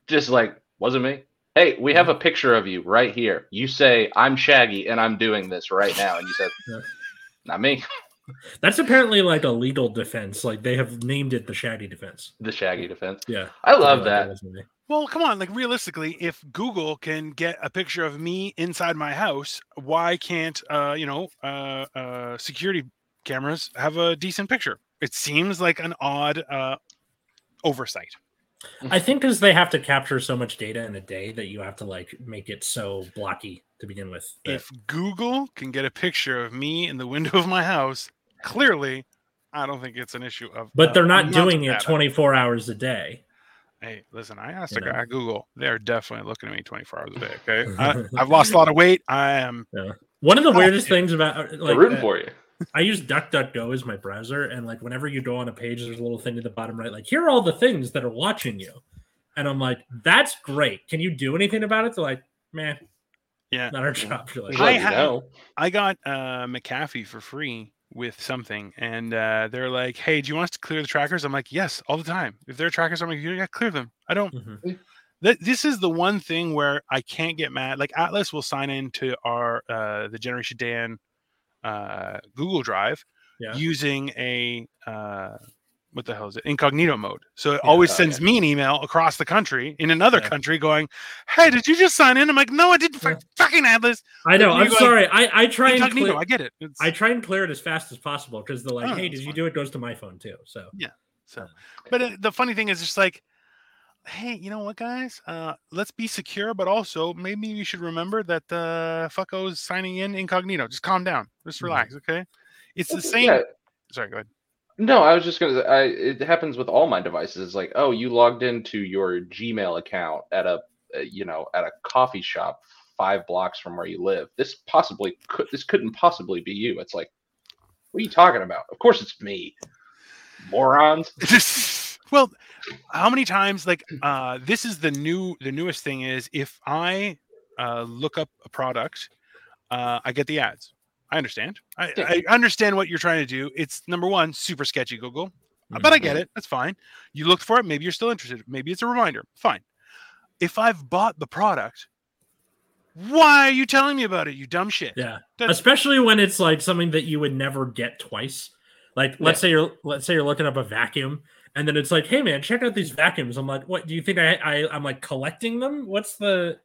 Just like wasn't me. Hey, we have a picture of you right here. You say I'm Shaggy and I'm doing this right now, and you said, Yeah. "Not me." That's apparently like a legal defense. Like they have named it the Shaggy defense. The Shaggy defense. Yeah, I love Like, that. Well, come on. Like realistically, if Google can get a picture of me inside my house, why can't uh, you know uh, uh, security cameras have a decent picture? It seems like an odd uh, oversight. I think because they have to capture so much data in a day that you have to like make it so blocky to begin with. that- If Google can get a picture of me in the window of my house, clearly, I don't think it's an issue of. but uh, they're not amounts doing it 24 hours a day. Hey, listen, I asked You a know? guy at Google. They're definitely looking at me 24 hours a day. Okay. I, I've lost a lot of weight. I am. One of the Oh, weirdest yeah. things about uh, They're like rooting uh, for you. I use DuckDuckGo as my browser, and like whenever you go on a page, there's a little thing at the bottom right, like here are all the things that are watching you, and I'm like, that's great. Can you do anything about it? They're like, man, Yeah. not our job. Like, I Let have- I got uh, McAfee for free with something, and uh, they're like, "Hey, do you want us to clear the trackers?" I'm like, "Yes, all the time. If there are trackers on my computer, yeah, clear them. I don't." Mhm. This is the one thing where I can't get mad. Like Atlas will sign into our uh, the Generation Dan uh, Google Drive Yeah. using a uh, what the hell is it incognito mode. So it Yeah. always Oh, sends yeah. me an email across the country in another Yeah. country going, "Hey, did you just sign in?" I'm like, "No, I didn't. Fucking Atlas, I know. I'm go, sorry. I I try and clear, I get it. It's, I try and clear it as fast as possible because they're like, Oh, hey, did you do it? Goes to my phone too. So yeah. So, but uh, the funny thing is, just like, hey, you know what, guys? Uh, let's be secure, but also maybe you should remember that the fucko's signing in incognito. Just calm down. Just Mhm. relax, okay? It's the same. Yeah. Sorry, go ahead. No, I was just gonna. I, it happens with all my devices. It's like, oh, you logged into your Gmail account at a, uh, you know, at a coffee shop five blocks from where you live. This possibly could. This couldn't possibly be you. It's like, what are you talking about? Of course it's me, morons. well, how many times? Like, uh, this is the new, the newest thing is if I uh, look up a product, uh, I get the ads. I understand. I, Yeah. I understand what you're trying to do. It's number one, super sketchy, Google. But I get it. That's fine. You looked for it. Maybe you're still interested. Maybe it's a reminder. Fine. If I've bought the product, why are you telling me about it? You dumb shit. Yeah. That's- Especially when it's like something that you would never get twice. Like let's say you're let's say you're looking up a vacuum and then it's like, hey man, check out these vacuums. I'm like, what do you think I, I I'm like collecting them? What's the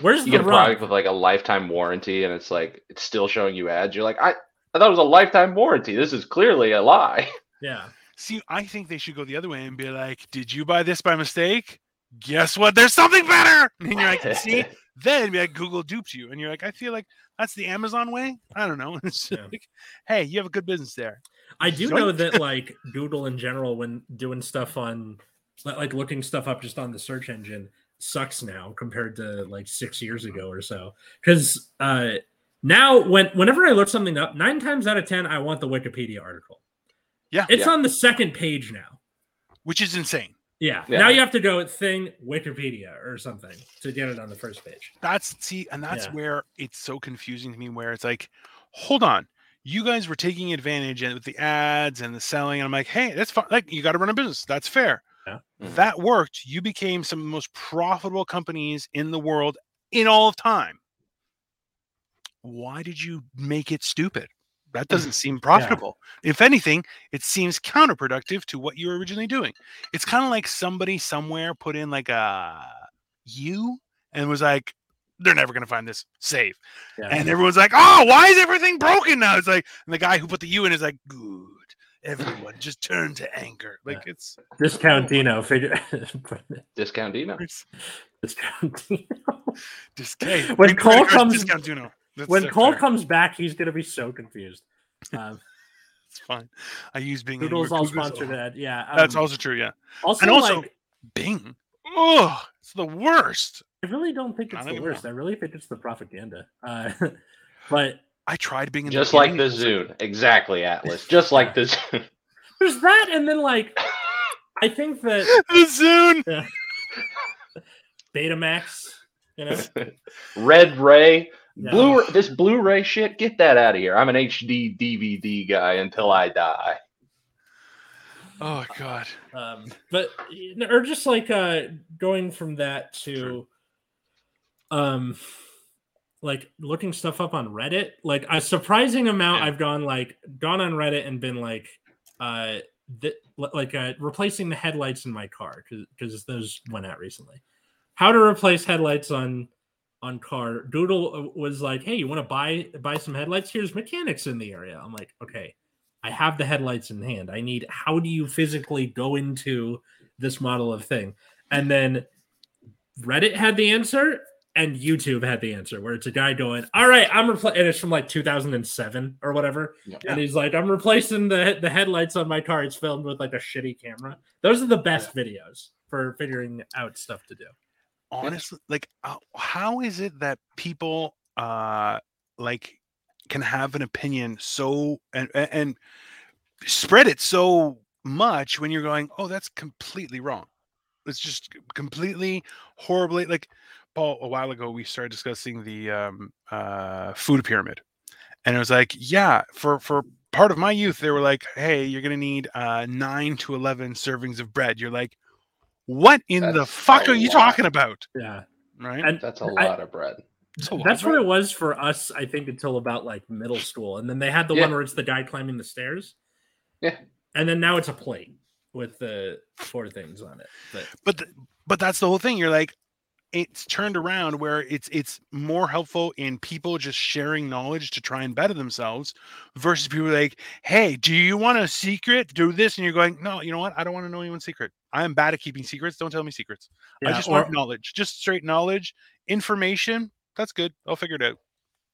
where's You the get a product with like a lifetime warranty, and it's like it's still showing you ads. You're like, I, I thought it was a lifetime warranty. This is clearly a lie. Yeah. See, I think they should go the other way and be like, "Did you buy this by mistake? Guess what? There's something better." And you're like, "See." Then be like, Google duped you, and you're like, "I feel like that's the Amazon way." I don't know. It's Yeah. like, hey, you have a good business there. I do know that like Google in general, when doing stuff on like looking stuff up just on the search engine, sucks now compared to like six years ago or so. Because uh, now, when whenever I look something up, nine times out of ten, I want the Wikipedia article. Yeah. it's Yeah. on the second page now. Which is insane. Yeah. Yeah. now you have to go thing Wikipedia or something to get it on the first page. That's see, and that's Yeah. where it's so confusing to me. Where it's like, hold on, you guys were taking advantage and with the ads and the selling, and I'm like, hey, that's fine. Like, you got to run a business. That's fair. Yeah. Mhm. That worked. You became some of the most profitable companies in the world in all of time. Why did you make it stupid? That doesn't seem profitable. If anything, it seems counterproductive to what you were originally doing. It's kind of like somebody somewhere put in like a you and was like, they're never going to find this. safe. Yeah. And everyone's like, oh, why is everything broken now? It's like, and the guy who put the U in is like, good. Everyone just turn to anger. Like it's, Discount Dino figure. Discount Dino. it's Discount Dino. just hey, When Cole comes- discount Duno. That's when their Cole fair. comes back, he's gonna be so confused. Um, it's fine. I use Bing. Google's anywhere. all sponsored ad. Yeah. That's um, also true. Yeah. Also, and also- like, Bing. Oh, it's the worst. I really don't think it's don't the even worst. I really think it's the propaganda. Uh, but I tried being in Just like the it Zune. Exactly, Atlas. Just like the Zune. there's that, and then like I think that The Zune. Betamax, you know, Red Ray. Yeah. Blue this Blu-ray shit, get that out of here. I'm an HD DVD guy until I die. Oh God. um, but or just like uh going from that to um like looking stuff up on reddit like a surprising amount Yeah. i've gone like gone on reddit and been like uh th- like uh replacing the headlights in my car because those went out recently how to replace headlights on on car doodle uh, was like hey you want to buy buy some headlights here's mechanics in the area i'm like okay I have the headlights in hand. I need how do you physically go into this model of thing? And then Reddit had the answer and YouTube had the answer where it's a guy going, All right, I'm replacing and it's from like 2007 or whatever. Yep. And he's like, I'm replacing the the headlights on my car. It's filmed with like a shitty camera. Those are the best videos for figuring out stuff to do. honestly like uh, how is it that people uh like can have an opinion so and- and spread it so much when you're going oh that's completely wrong it's just completely horribly like paul a while ago we started discussing the um uh food pyramid and it was like yeah for for part of my youth they were like hey you're gonna need uh 9 to 11 servings of bread you're like what in the fuck a are you talking about Yeah. right And That's a lot of bread. It's a lot That's what it was for us, I think, until about like middle school. And then they had the Yeah. one where it's the guy climbing the stairs. Yeah. And then now it's a plate with the four things on it. But but th- but that's the whole thing you're like it's turned around where it's it's more helpful in people just sharing knowledge to try and better themselves versus people like hey do you want a secret? Do this and you're going no you know what? I don't want to know anyone's secret. I am bad at keeping secrets. Don't tell me secrets. I just or, want knowledge just straight knowledge information. That's good. I'll figure it out.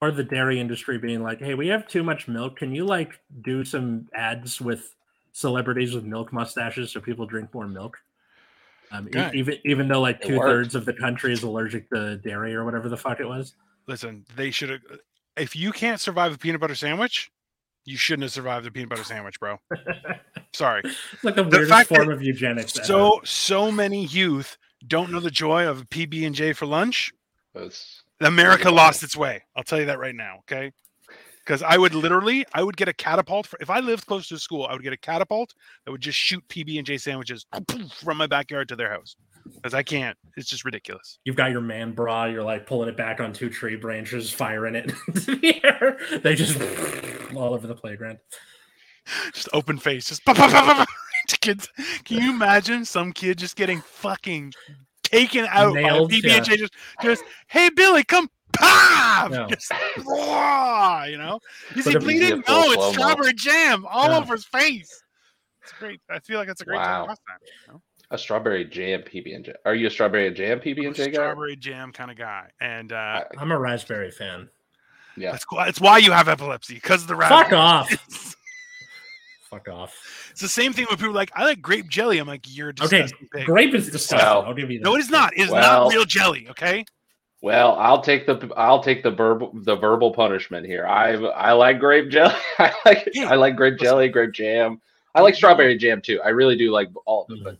Or the dairy industry being like, hey, we have too much milk. Can you like do some ads with celebrities with milk mustaches so people drink more milk? Um, e- even even though like two thirds of the country is allergic to dairy or whatever the fuck it was. listen they should have if you can't survive a peanut butter sandwich you shouldn't have survived a peanut butter sandwich bro sorry It's like the The weirdest fact form of eugenics. ever. so so many youth don't know the joy of PB and J for lunch. It's America lost its way. I'll tell you that right now. Okay. Because I would literally, I would get a catapult. For, if I lived close to school, I would get a catapult that would just shoot PB and J sandwiches from my backyard to their house. Because I can't. It's just ridiculous. You've got your man bra. You're like pulling it back on two tree branches, firing it into the air. They just all over the playground. Just open face, just pop, pop, pop, kids. Can you imagine some kid just getting fucking taken out Nailed, by PB and J? Just, just, hey Billy, come. Pop! No. Just, raw, you know? Is But he bleeding? get full No, it's strawberry jam all Yeah. over his face. It's great. I feel like it's a great Wow. pastime. You know? A strawberry jam PB and J. Are you a strawberry jam PB and J guy? strawberry jam kind of guy, and uh, I'm a raspberry fan. Yeah. that's cool. It's why you have epilepsy because of the raspberry. Fuck off. Fuck off. It's the same thing with people like, "I like grape jelly." I'm like, "You're a Okay, pig." Grape is disgusting. Well, I'll give you that. No, it is not. It's Well- not real jelly. Okay. Well, I'll take the I'll take the verbal the verbal punishment here. I I like grape jelly. I like Yeah. I like grape jelly, grape jam. I like strawberry jam too. I really do like all of them, Mhm. but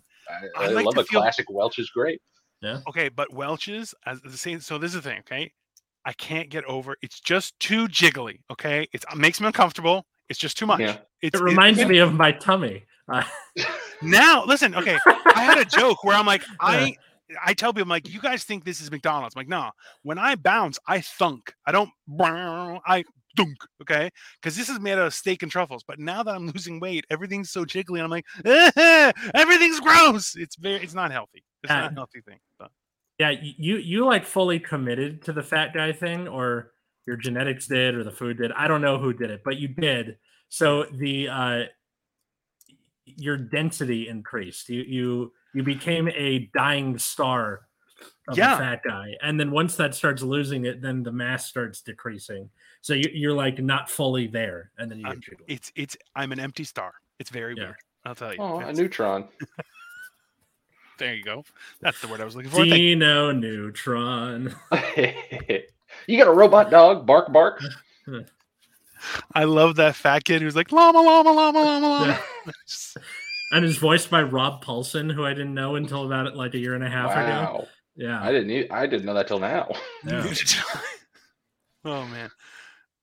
I, I I, like love a feel- classic Welch's grape. Yeah. Okay, but Welch's as the same. So this is the thing. Okay, I can't get over. It's just too jiggly. Okay, it's, it makes me uncomfortable. It's just too much. Yeah. It's, It reminds me of my tummy. Now. Listen. Okay, I had a joke where I'm like, I. I tell people, I'm like, you guys think this is McDonald's? I'm like, nah. When I bounce, I thunk. I don't. I dunk. Okay, because this is made out of steak and truffles. But now that I'm losing weight, everything's so jiggly. And I'm like, everything's gross. It's very. It's not healthy. It's Uh, not a healthy thing. But yeah, you you like fully committed to the fat guy thing, or your genetics did, or the food did. I don't know who did it, but you did. So the uh, your density increased. You you you became a dying star of Yeah. the fat guy, and then once that starts losing it, then the mass starts decreasing. So you, you're like not fully there, and then you I'm- get it's it's. I'm an empty star. It's very Yeah. weird. I'll tell you. Oh, a neutron. There you go. That's the word I was looking for. Thank you. Dino Neutron. you got a robot dog? Bark, bark. I love that fat kid who's like llama, llama, llama, llama, llama. Just- and is voiced by Rob Paulsen, who I didn't know until about like a year and a half ago. Yeah, I didn't. e- I didn't know that till now. yeah. oh man,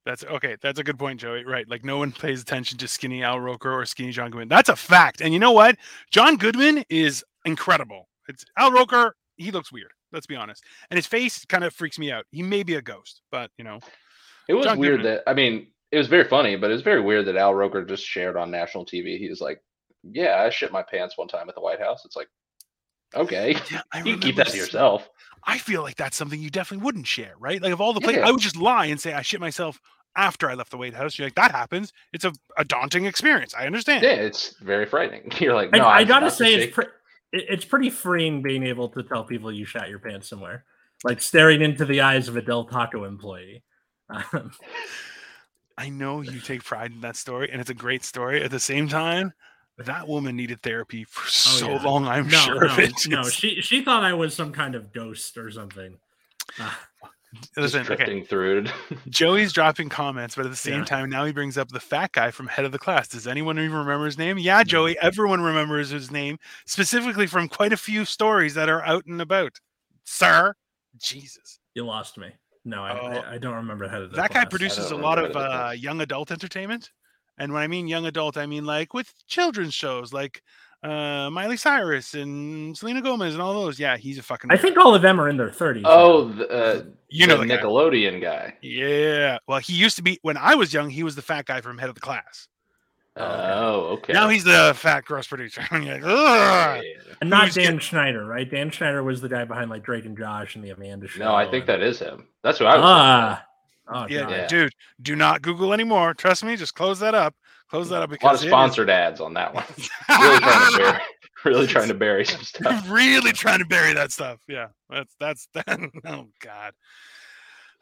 that's okay. That's a good point, Joey. Right, like no one pays attention to skinny Al Roker or skinny John Goodman. That's a fact. And you know what? John Goodman is incredible. It's Al Roker. He looks weird. Let's be honest. And his face kind of freaks me out. He may be a ghost, but you know, It was John weird Goodman. that I mean, it was very funny, but it was very weird that Al Roker just shared on national TV. He was like, "Yeah, I shit my pants one time at the White House." It's like, okay, yeah, I you can keep that to yourself. I feel like that's something you definitely wouldn't share, right? Like of all the places, Yeah. I would just lie and say I shit myself after I left the White House. You're like, that happens. It's a, a daunting experience. I understand. Yeah, it's very frightening. You're like, no, I I'm gotta say, just it's pre- it's pretty freeing being able to tell people you shat your pants somewhere, like staring into the eyes of a Del Taco employee. Um, I know you take pride in that story, and it's a great story. At the same time, that woman needed therapy for so Oh, yeah. long. I'm no, sure no, of it. no, It's- she she thought I was some kind of ghost or something. Uh, just listen, okay. drifting through it. Joey's dropping comments, but at the same Yeah. time, now he brings up the fat guy from head of the class. Does anyone even remember his name? Yeah, Joey. Everyone remembers his name, specifically from quite a few stories that are out and about. Sir, Jesus. you lost me. No, I, Oh. I, I don't remember how to. that guy produces a lot of uh, young adult entertainment and when i mean young adult i mean like with children's shows like uh miley cyrus and selena gomez and all those yeah he's a fucking I weirdo. think all of them are in their thirties. oh, the, uh, you know the the guy. Nickelodeon guy. yeah well he used to be when i was young he was the fat guy from head of the class Oh, okay. Oh, okay. now he's the fat gross producer like, Yeah. and not Dan get- Schneider, right? Dan Schneider was the guy behind like Drake and Josh and the Amanda Show. No, I think and- that is him. That's who I was. ah, oh, yeah, Yeah. dude do not google anymore trust me just close that up close that up thinking. a lot of it is- sponsored ads on that one. really trying to bury, really trying to bury some stuff. really trying to bury that stuff. Yeah, that's that's that. Oh God.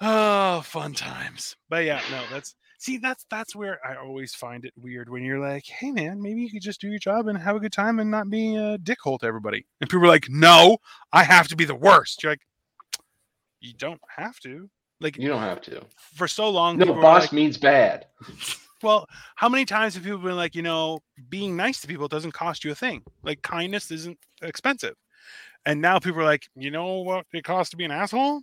Oh, fun times. But yeah, no, that's see, that's that's where I always find it weird when you're like, hey man, maybe you could just do your job and have a good time and not be a dickhole to everybody. And people are like, no, I have to be the worst. You're like, you don't have to. Like You don't have to. for so long, No, boss like, means bad. well, how many times have people been like, you know, being nice to people doesn't cost you a thing? Like kindness isn't expensive. And now people are like, you know what it costs to be an asshole?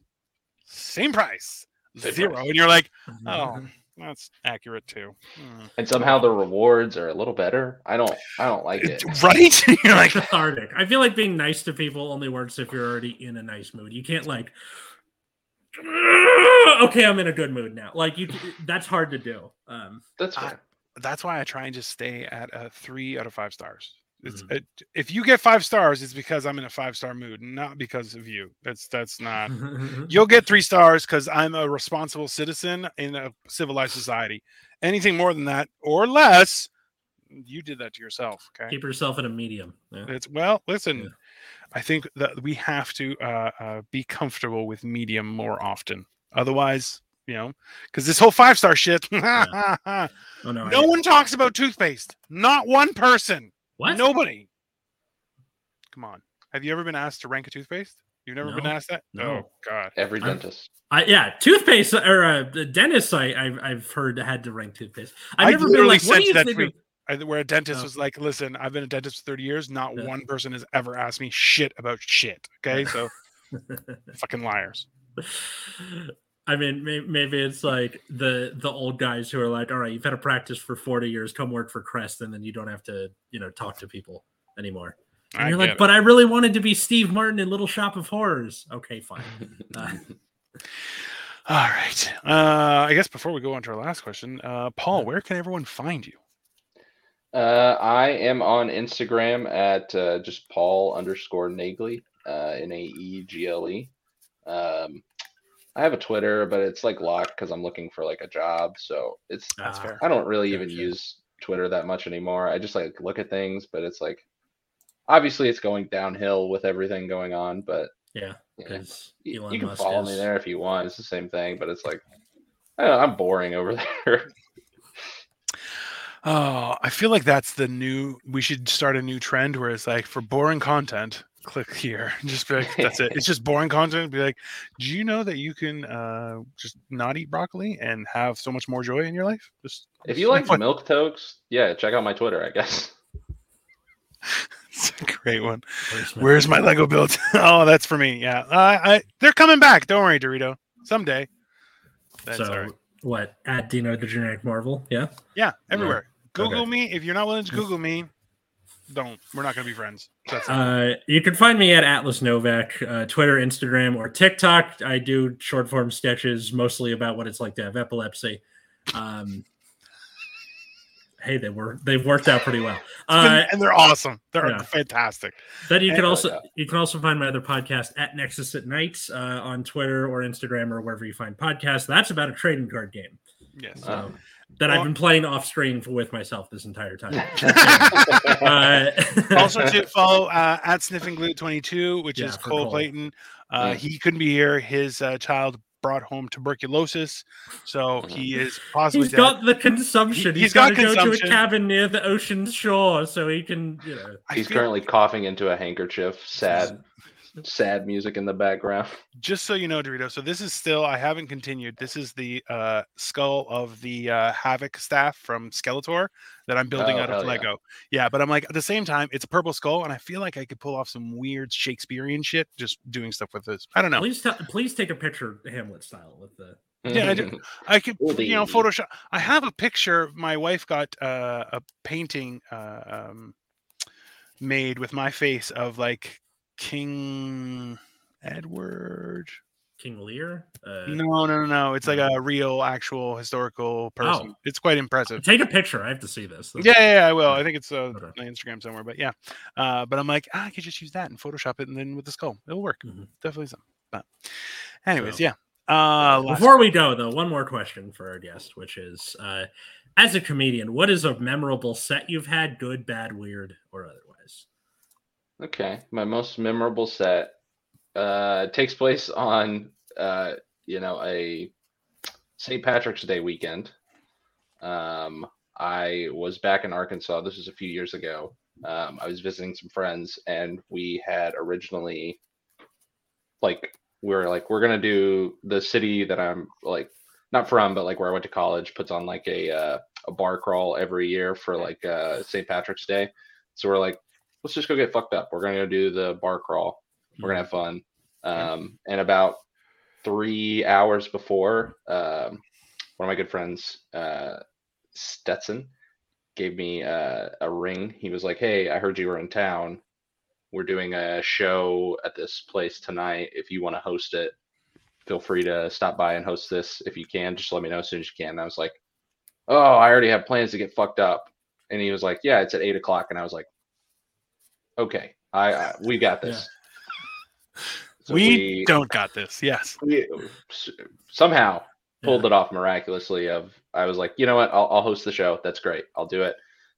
Same price. Same Zero. price. And you're like, oh, that's accurate too. Hmm. And somehow the rewards are a little better. I don't I don't like it. Right? You're like, cathartic. I feel like being nice to people only works if you're already in a nice mood. You can't like, okay, I'm in a good mood now. Like you, that's hard to do. Um, That's I- that's why I try and just stay at a three out of five stars. It's Mhm. it, if you get five stars, it's because I'm in a five star mood, not because of you. That's that's not. You'll get three stars because I'm a responsible citizen in a civilized society. Anything more than that or less, you did that to yourself. Okay. Keep yourself in a medium. Yeah. It's well, listen. Yeah. I think that we have to uh, uh, be comfortable with medium more often. Otherwise, you know, because this whole five star shit. Oh, no, no one talks about toothpaste. Not one person. What? Nobody. Come on. Have you ever been asked to rank a toothpaste? You've never been asked that? No. Oh God. Every dentist. I, yeah, toothpaste or uh, the dentist. I, I've I've heard had to rank toothpaste. I've I never been like, what do you think? Of, I, where a dentist Oh. was like, "Listen, I've been a dentist for 30 years. Not Yeah. one person has ever asked me shit about shit." Okay, so fucking liars. I mean, maybe it's like the the old guys who are like, all right, you've had a practice for forty years, come work for Crest, and then you don't have to, you know, talk to people anymore. And I you're like, it. but I really wanted to be Steve Martin in Little Shop of Horrors. Okay, fine. Uh, All right. Uh, I guess before we go on to our last question, uh, Paul, where can everyone find you? Uh, I am on Instagram at uh, just Paul underscore Naegle, uh, N A E G L E. Um, I have a Twitter, but it's like locked because I'm looking for like a job. So it's That's ah, fair. I don't really even Gotcha. use Twitter that much anymore. I just like look at things, but it's like obviously it's going downhill with everything going on. But Yeah, yeah, because you, you can Musk follow is. me there if you want. It's the same thing, but it's like I don't know, I'm boring over there. Oh, I feel like that's the new. We should start a new trend where it's like for boring content, click here. Just be like, that's it. It's just boring content. Be like, do you know that you can uh, just not eat broccoli and have so much more joy in your life? Just if you like What? milk toast, yeah, check out my Twitter, I guess. it's a great one. Where's my- Where's my Lego build? oh, that's for me. Yeah, uh, I they're coming back. Don't worry, Dorito. Someday. That's so all right. what at Dino the Genetic Marvel? Yeah. Yeah, everywhere. Google Okay. me if you're not willing to Google me. Don't. We're not gonna be friends. That's. Uh, you can find me at Atlas Novack, uh, Twitter, Instagram, or TikTok. I do short form sketches mostly about what it's like to have epilepsy. Um, hey, they were they've worked out pretty well. It's been- Uh, and they're awesome. They're yeah. fantastic. then you can and- also Yeah. you can also find my other podcast at Nexus at Nights uh, on Twitter or Instagram or wherever you find podcasts. That's about a trading card game Yes. so, Um, that well- I've been playing off screen for, with myself this entire time. uh, also to follow uh, at sniffing glue 22 which Yeah, is cole, Cole. clayton uh, Yeah. he couldn't be here his uh, child brought home tuberculosis so he is possibly He's dead. got the consumption. He- he's he's got got to go to a cabin near the ocean shore so he can, you know. He's feel- currently coughing into a handkerchief. Sad, sad music in the background. just so you know dorito so this is still i haven't continued this is the uh, skull of the uh, havoc staff from skeletor that i'm building Oh, out of hell yeah. lego yeah but i'm like at the same time it's a purple skull and i feel like i could pull off some weird shakespearean shit just doing stuff with this i don't know Please, ta- please take a picture Hamlet style with the. Yeah, I do. I could, Will you know. Photoshop. I have a picture. My wife got uh, a painting uh, um, made with my face of like King Edward. King Lear. Uh, No, no, no, no. It's like a real, actual historical person. Oh. It's quite impressive. Take a picture. I have to see this. Yeah, yeah, yeah, I will. I think it's uh, Okay. on Instagram somewhere. But yeah, uh, but I'm like, ah, I could just use that and Photoshop it, and then with the skull, it'll work. Mhm. Definitely something. But anyways, So- yeah. Uh, Before we go, though, one more question for our guest, which is uh, as a comedian, what is a memorable set you've had, good, bad, weird, or otherwise? Okay, my most memorable set uh takes place on uh you know a St. Patrick's Day weekend. Um I was back in Arkansas. This was a few years ago. Um I was visiting some friends and we had originally like we were like we're to do the city that I'm like not from but like where I went to college puts on like a uh, a bar crawl every year for like uh St. Patrick's Day. So we're like let's just go get fucked up. We're gonna go do the bar crawl. We're gonna have fun. Um, and about three hours before, um, one of my good friends, uh, Stetson, gave me uh, a ring. He was like, "Hey, I heard you were in town. We're doing a show at this place tonight. If you want to host it, feel free to stop by and host this. If you can, just let me know as soon as you can." And I was like, "Oh, I already have plans to get fucked up." And he was like, "Yeah, it's at eight o'clock." And I was like, "Okay, I, I we got this." So we, don't got this. Yes. we somehow pulled it off miraculously. Of I was like, you know what, I'll, I'll host the show. That's great. I'll do it.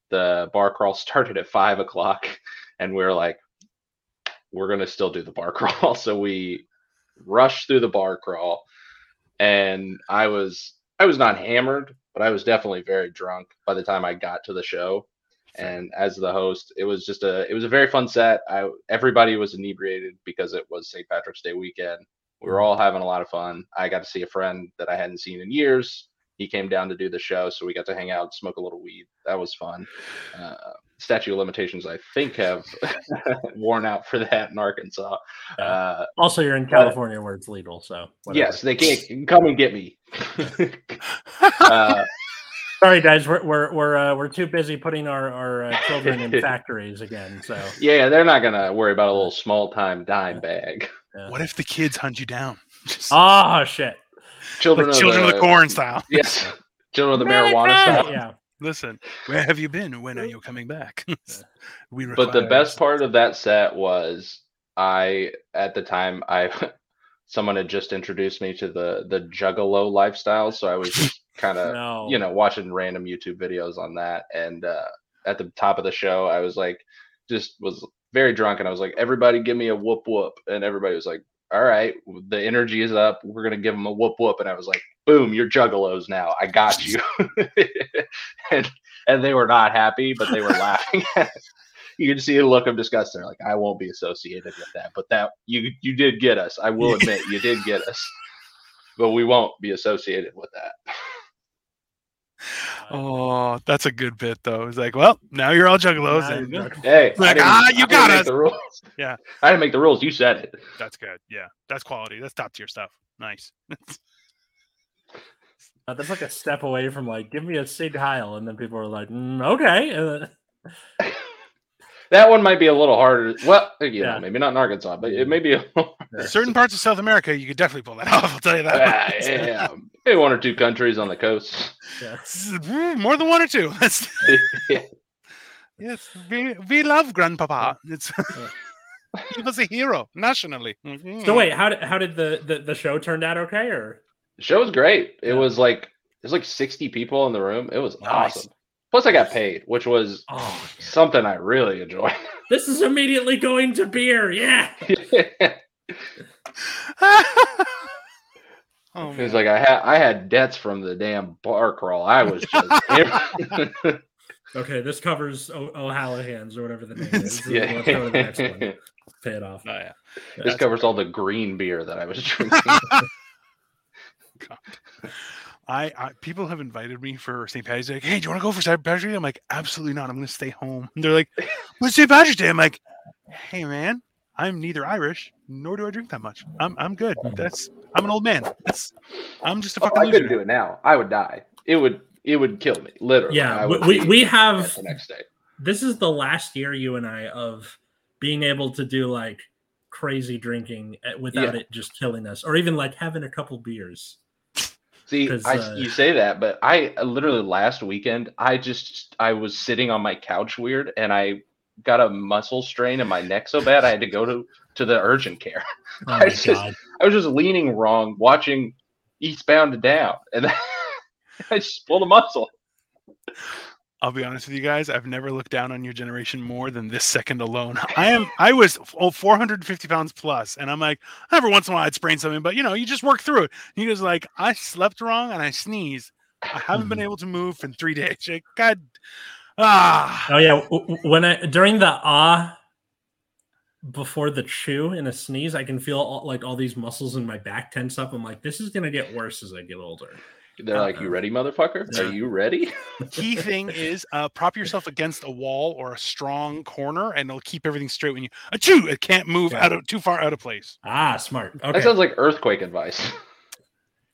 The bar crawl started at five o'clock, and we are like, we're gonna still do the bar crawl. So we rushed through the bar crawl, and I was I was not hammered, but I was definitely very drunk by the time I got to the show. And as the host, it was just a it was a very fun set. I everybody was inebriated because it was St. Patrick's Day weekend. We were all having a lot of fun. I got to see a friend that I hadn't seen in years. He came down to do the show, so we got to hang out, smoke a little weed. That was fun. Uh, statute of limitations, I think, have worn out for that in Arkansas. Yeah. Uh, Also, you're in California where it's legal, so whatever. yes, they can't come and get me. uh, Sorry, guys, we're we're we're uh, we're too busy putting our our uh, children in factories again. So yeah, they're not gonna worry about a little small time dime bag. yeah. What if the kids hunt you down? Just Oh shit! Children, like of, children the, of the corn style. Yes, children of the marijuana style. Yeah, Listen, where have you been? When are you coming back? we But the require- best part of that set was I at the time I someone had just introduced me to the the juggalo lifestyle, so I was just kind of no, you know watching random YouTube videos on that. And uh, at the top of the show, I was like, just was very drunk, and I was like, everybody give me a whoop whoop, and everybody was like, all right, the energy is up, we're gonna give them a whoop whoop, and I was like, boom, you're juggalos now, I got you, and and they were not happy, but they were laughing. You can see a look of disgust. They're like, I won't be associated with that. But that you you did get us. I will admit you did get us. But we won't be associated with that. Oh, that's a good bit though. It's like, well, now you're all juggalos. And- Hey, Like, ah, you didn't got make us. The rules. Yeah. I didn't make the rules. You said it. That's good. Yeah, that's quality. That's top tier stuff. Nice. Uh, that's like a step away from like, give me a Sig Heil, and then people are like, mm, okay. And then, That one might be a little harder. Well, you Yeah. know, maybe not in Arkansas, but it may be a little. Certain parts of South America, you could definitely pull that off. I'll tell you that. Ah, yeah, maybe one or two countries on the coast. yeah. More than one or two. Yeah. yes, we, we love Grandpapa. It's he was a hero nationally. So Mhm. wait, how did how did the the, the show turned out? Okay, or The show was great. It Yeah. was like it was like sixty people in the room. It was Nice. awesome. Plus, I got paid, which was oh, something I really enjoy. this is immediately going to beer. Yeah. oh, It was man. like I had I had debts from the damn bar crawl. I was just Okay, this covers o- O'Hallahan's or whatever the name is. yeah. Let's the next one. Pay it off. Oh, yeah. this covers all the green beer that I was drinking. I, I people have invited me for St. Patrick's Day. Like, hey, do you want to go for St. Patrick's Day? I'm like, absolutely not. I'm going to stay home. And they're like, what's St. Patrick's Day? I'm like, hey man, I'm neither Irish nor do I drink that much. I'm I'm good. That's I'm an old man. That's I'm just a Oh, fucking I loser. couldn't do it now. I would die. It would it would kill me. Literally. Yeah, I we, would we, we have the next day. this is the last year you and I of being able to do like crazy drinking uh, without Yeah. it just killing us, or even like having a couple beers. See, I, uh, you say that, but I literally last weekend I just I was sitting on my couch weird, and I got a muscle strain in my neck so bad I had to go to to the urgent care. Oh I just- god! I was just leaning wrong, watching Eastbound and Down, and I just pulled a muscle. I'll be honest with you guys. I've never looked down on your generation more than this second alone. I am. I was oh, 450 pounds plus, and I'm like, every once in a while I'd sprain something, but you know, you just work through it. He goes like, I slept wrong and I sneezed. I haven't been able to move in three days. Like, God, ah, Oh yeah, when I during the ah before the chew in a sneeze, I can feel all, like all these muscles in my back tense up. I'm like, this is gonna get worse as I get older. They're like. "You ready, motherfucker? Are you ready?" key thing is uh, prop yourself against a wall or a strong corner, and it'll keep everything straight when you achoo, it can't move Yeah. out of too far out of place. Ah, smart. That sounds like earthquake advice.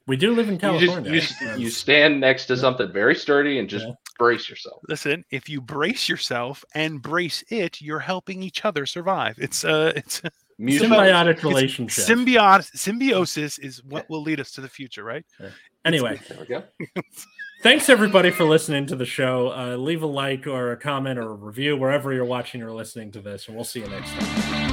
We do live in You, California. just, you, you stand next to something very sturdy and just Yeah. brace yourself. Listen, if you brace yourself and brace it, you're helping each other survive. It's uh it's Mutual- symbiotic relationship. symbiotic symbiosis is what will lead us to the future, right? Anyway, There we go. thanks everybody for listening to the show. Uh, leave a like or a comment or a review wherever you're watching or listening to this, and we'll see you next time.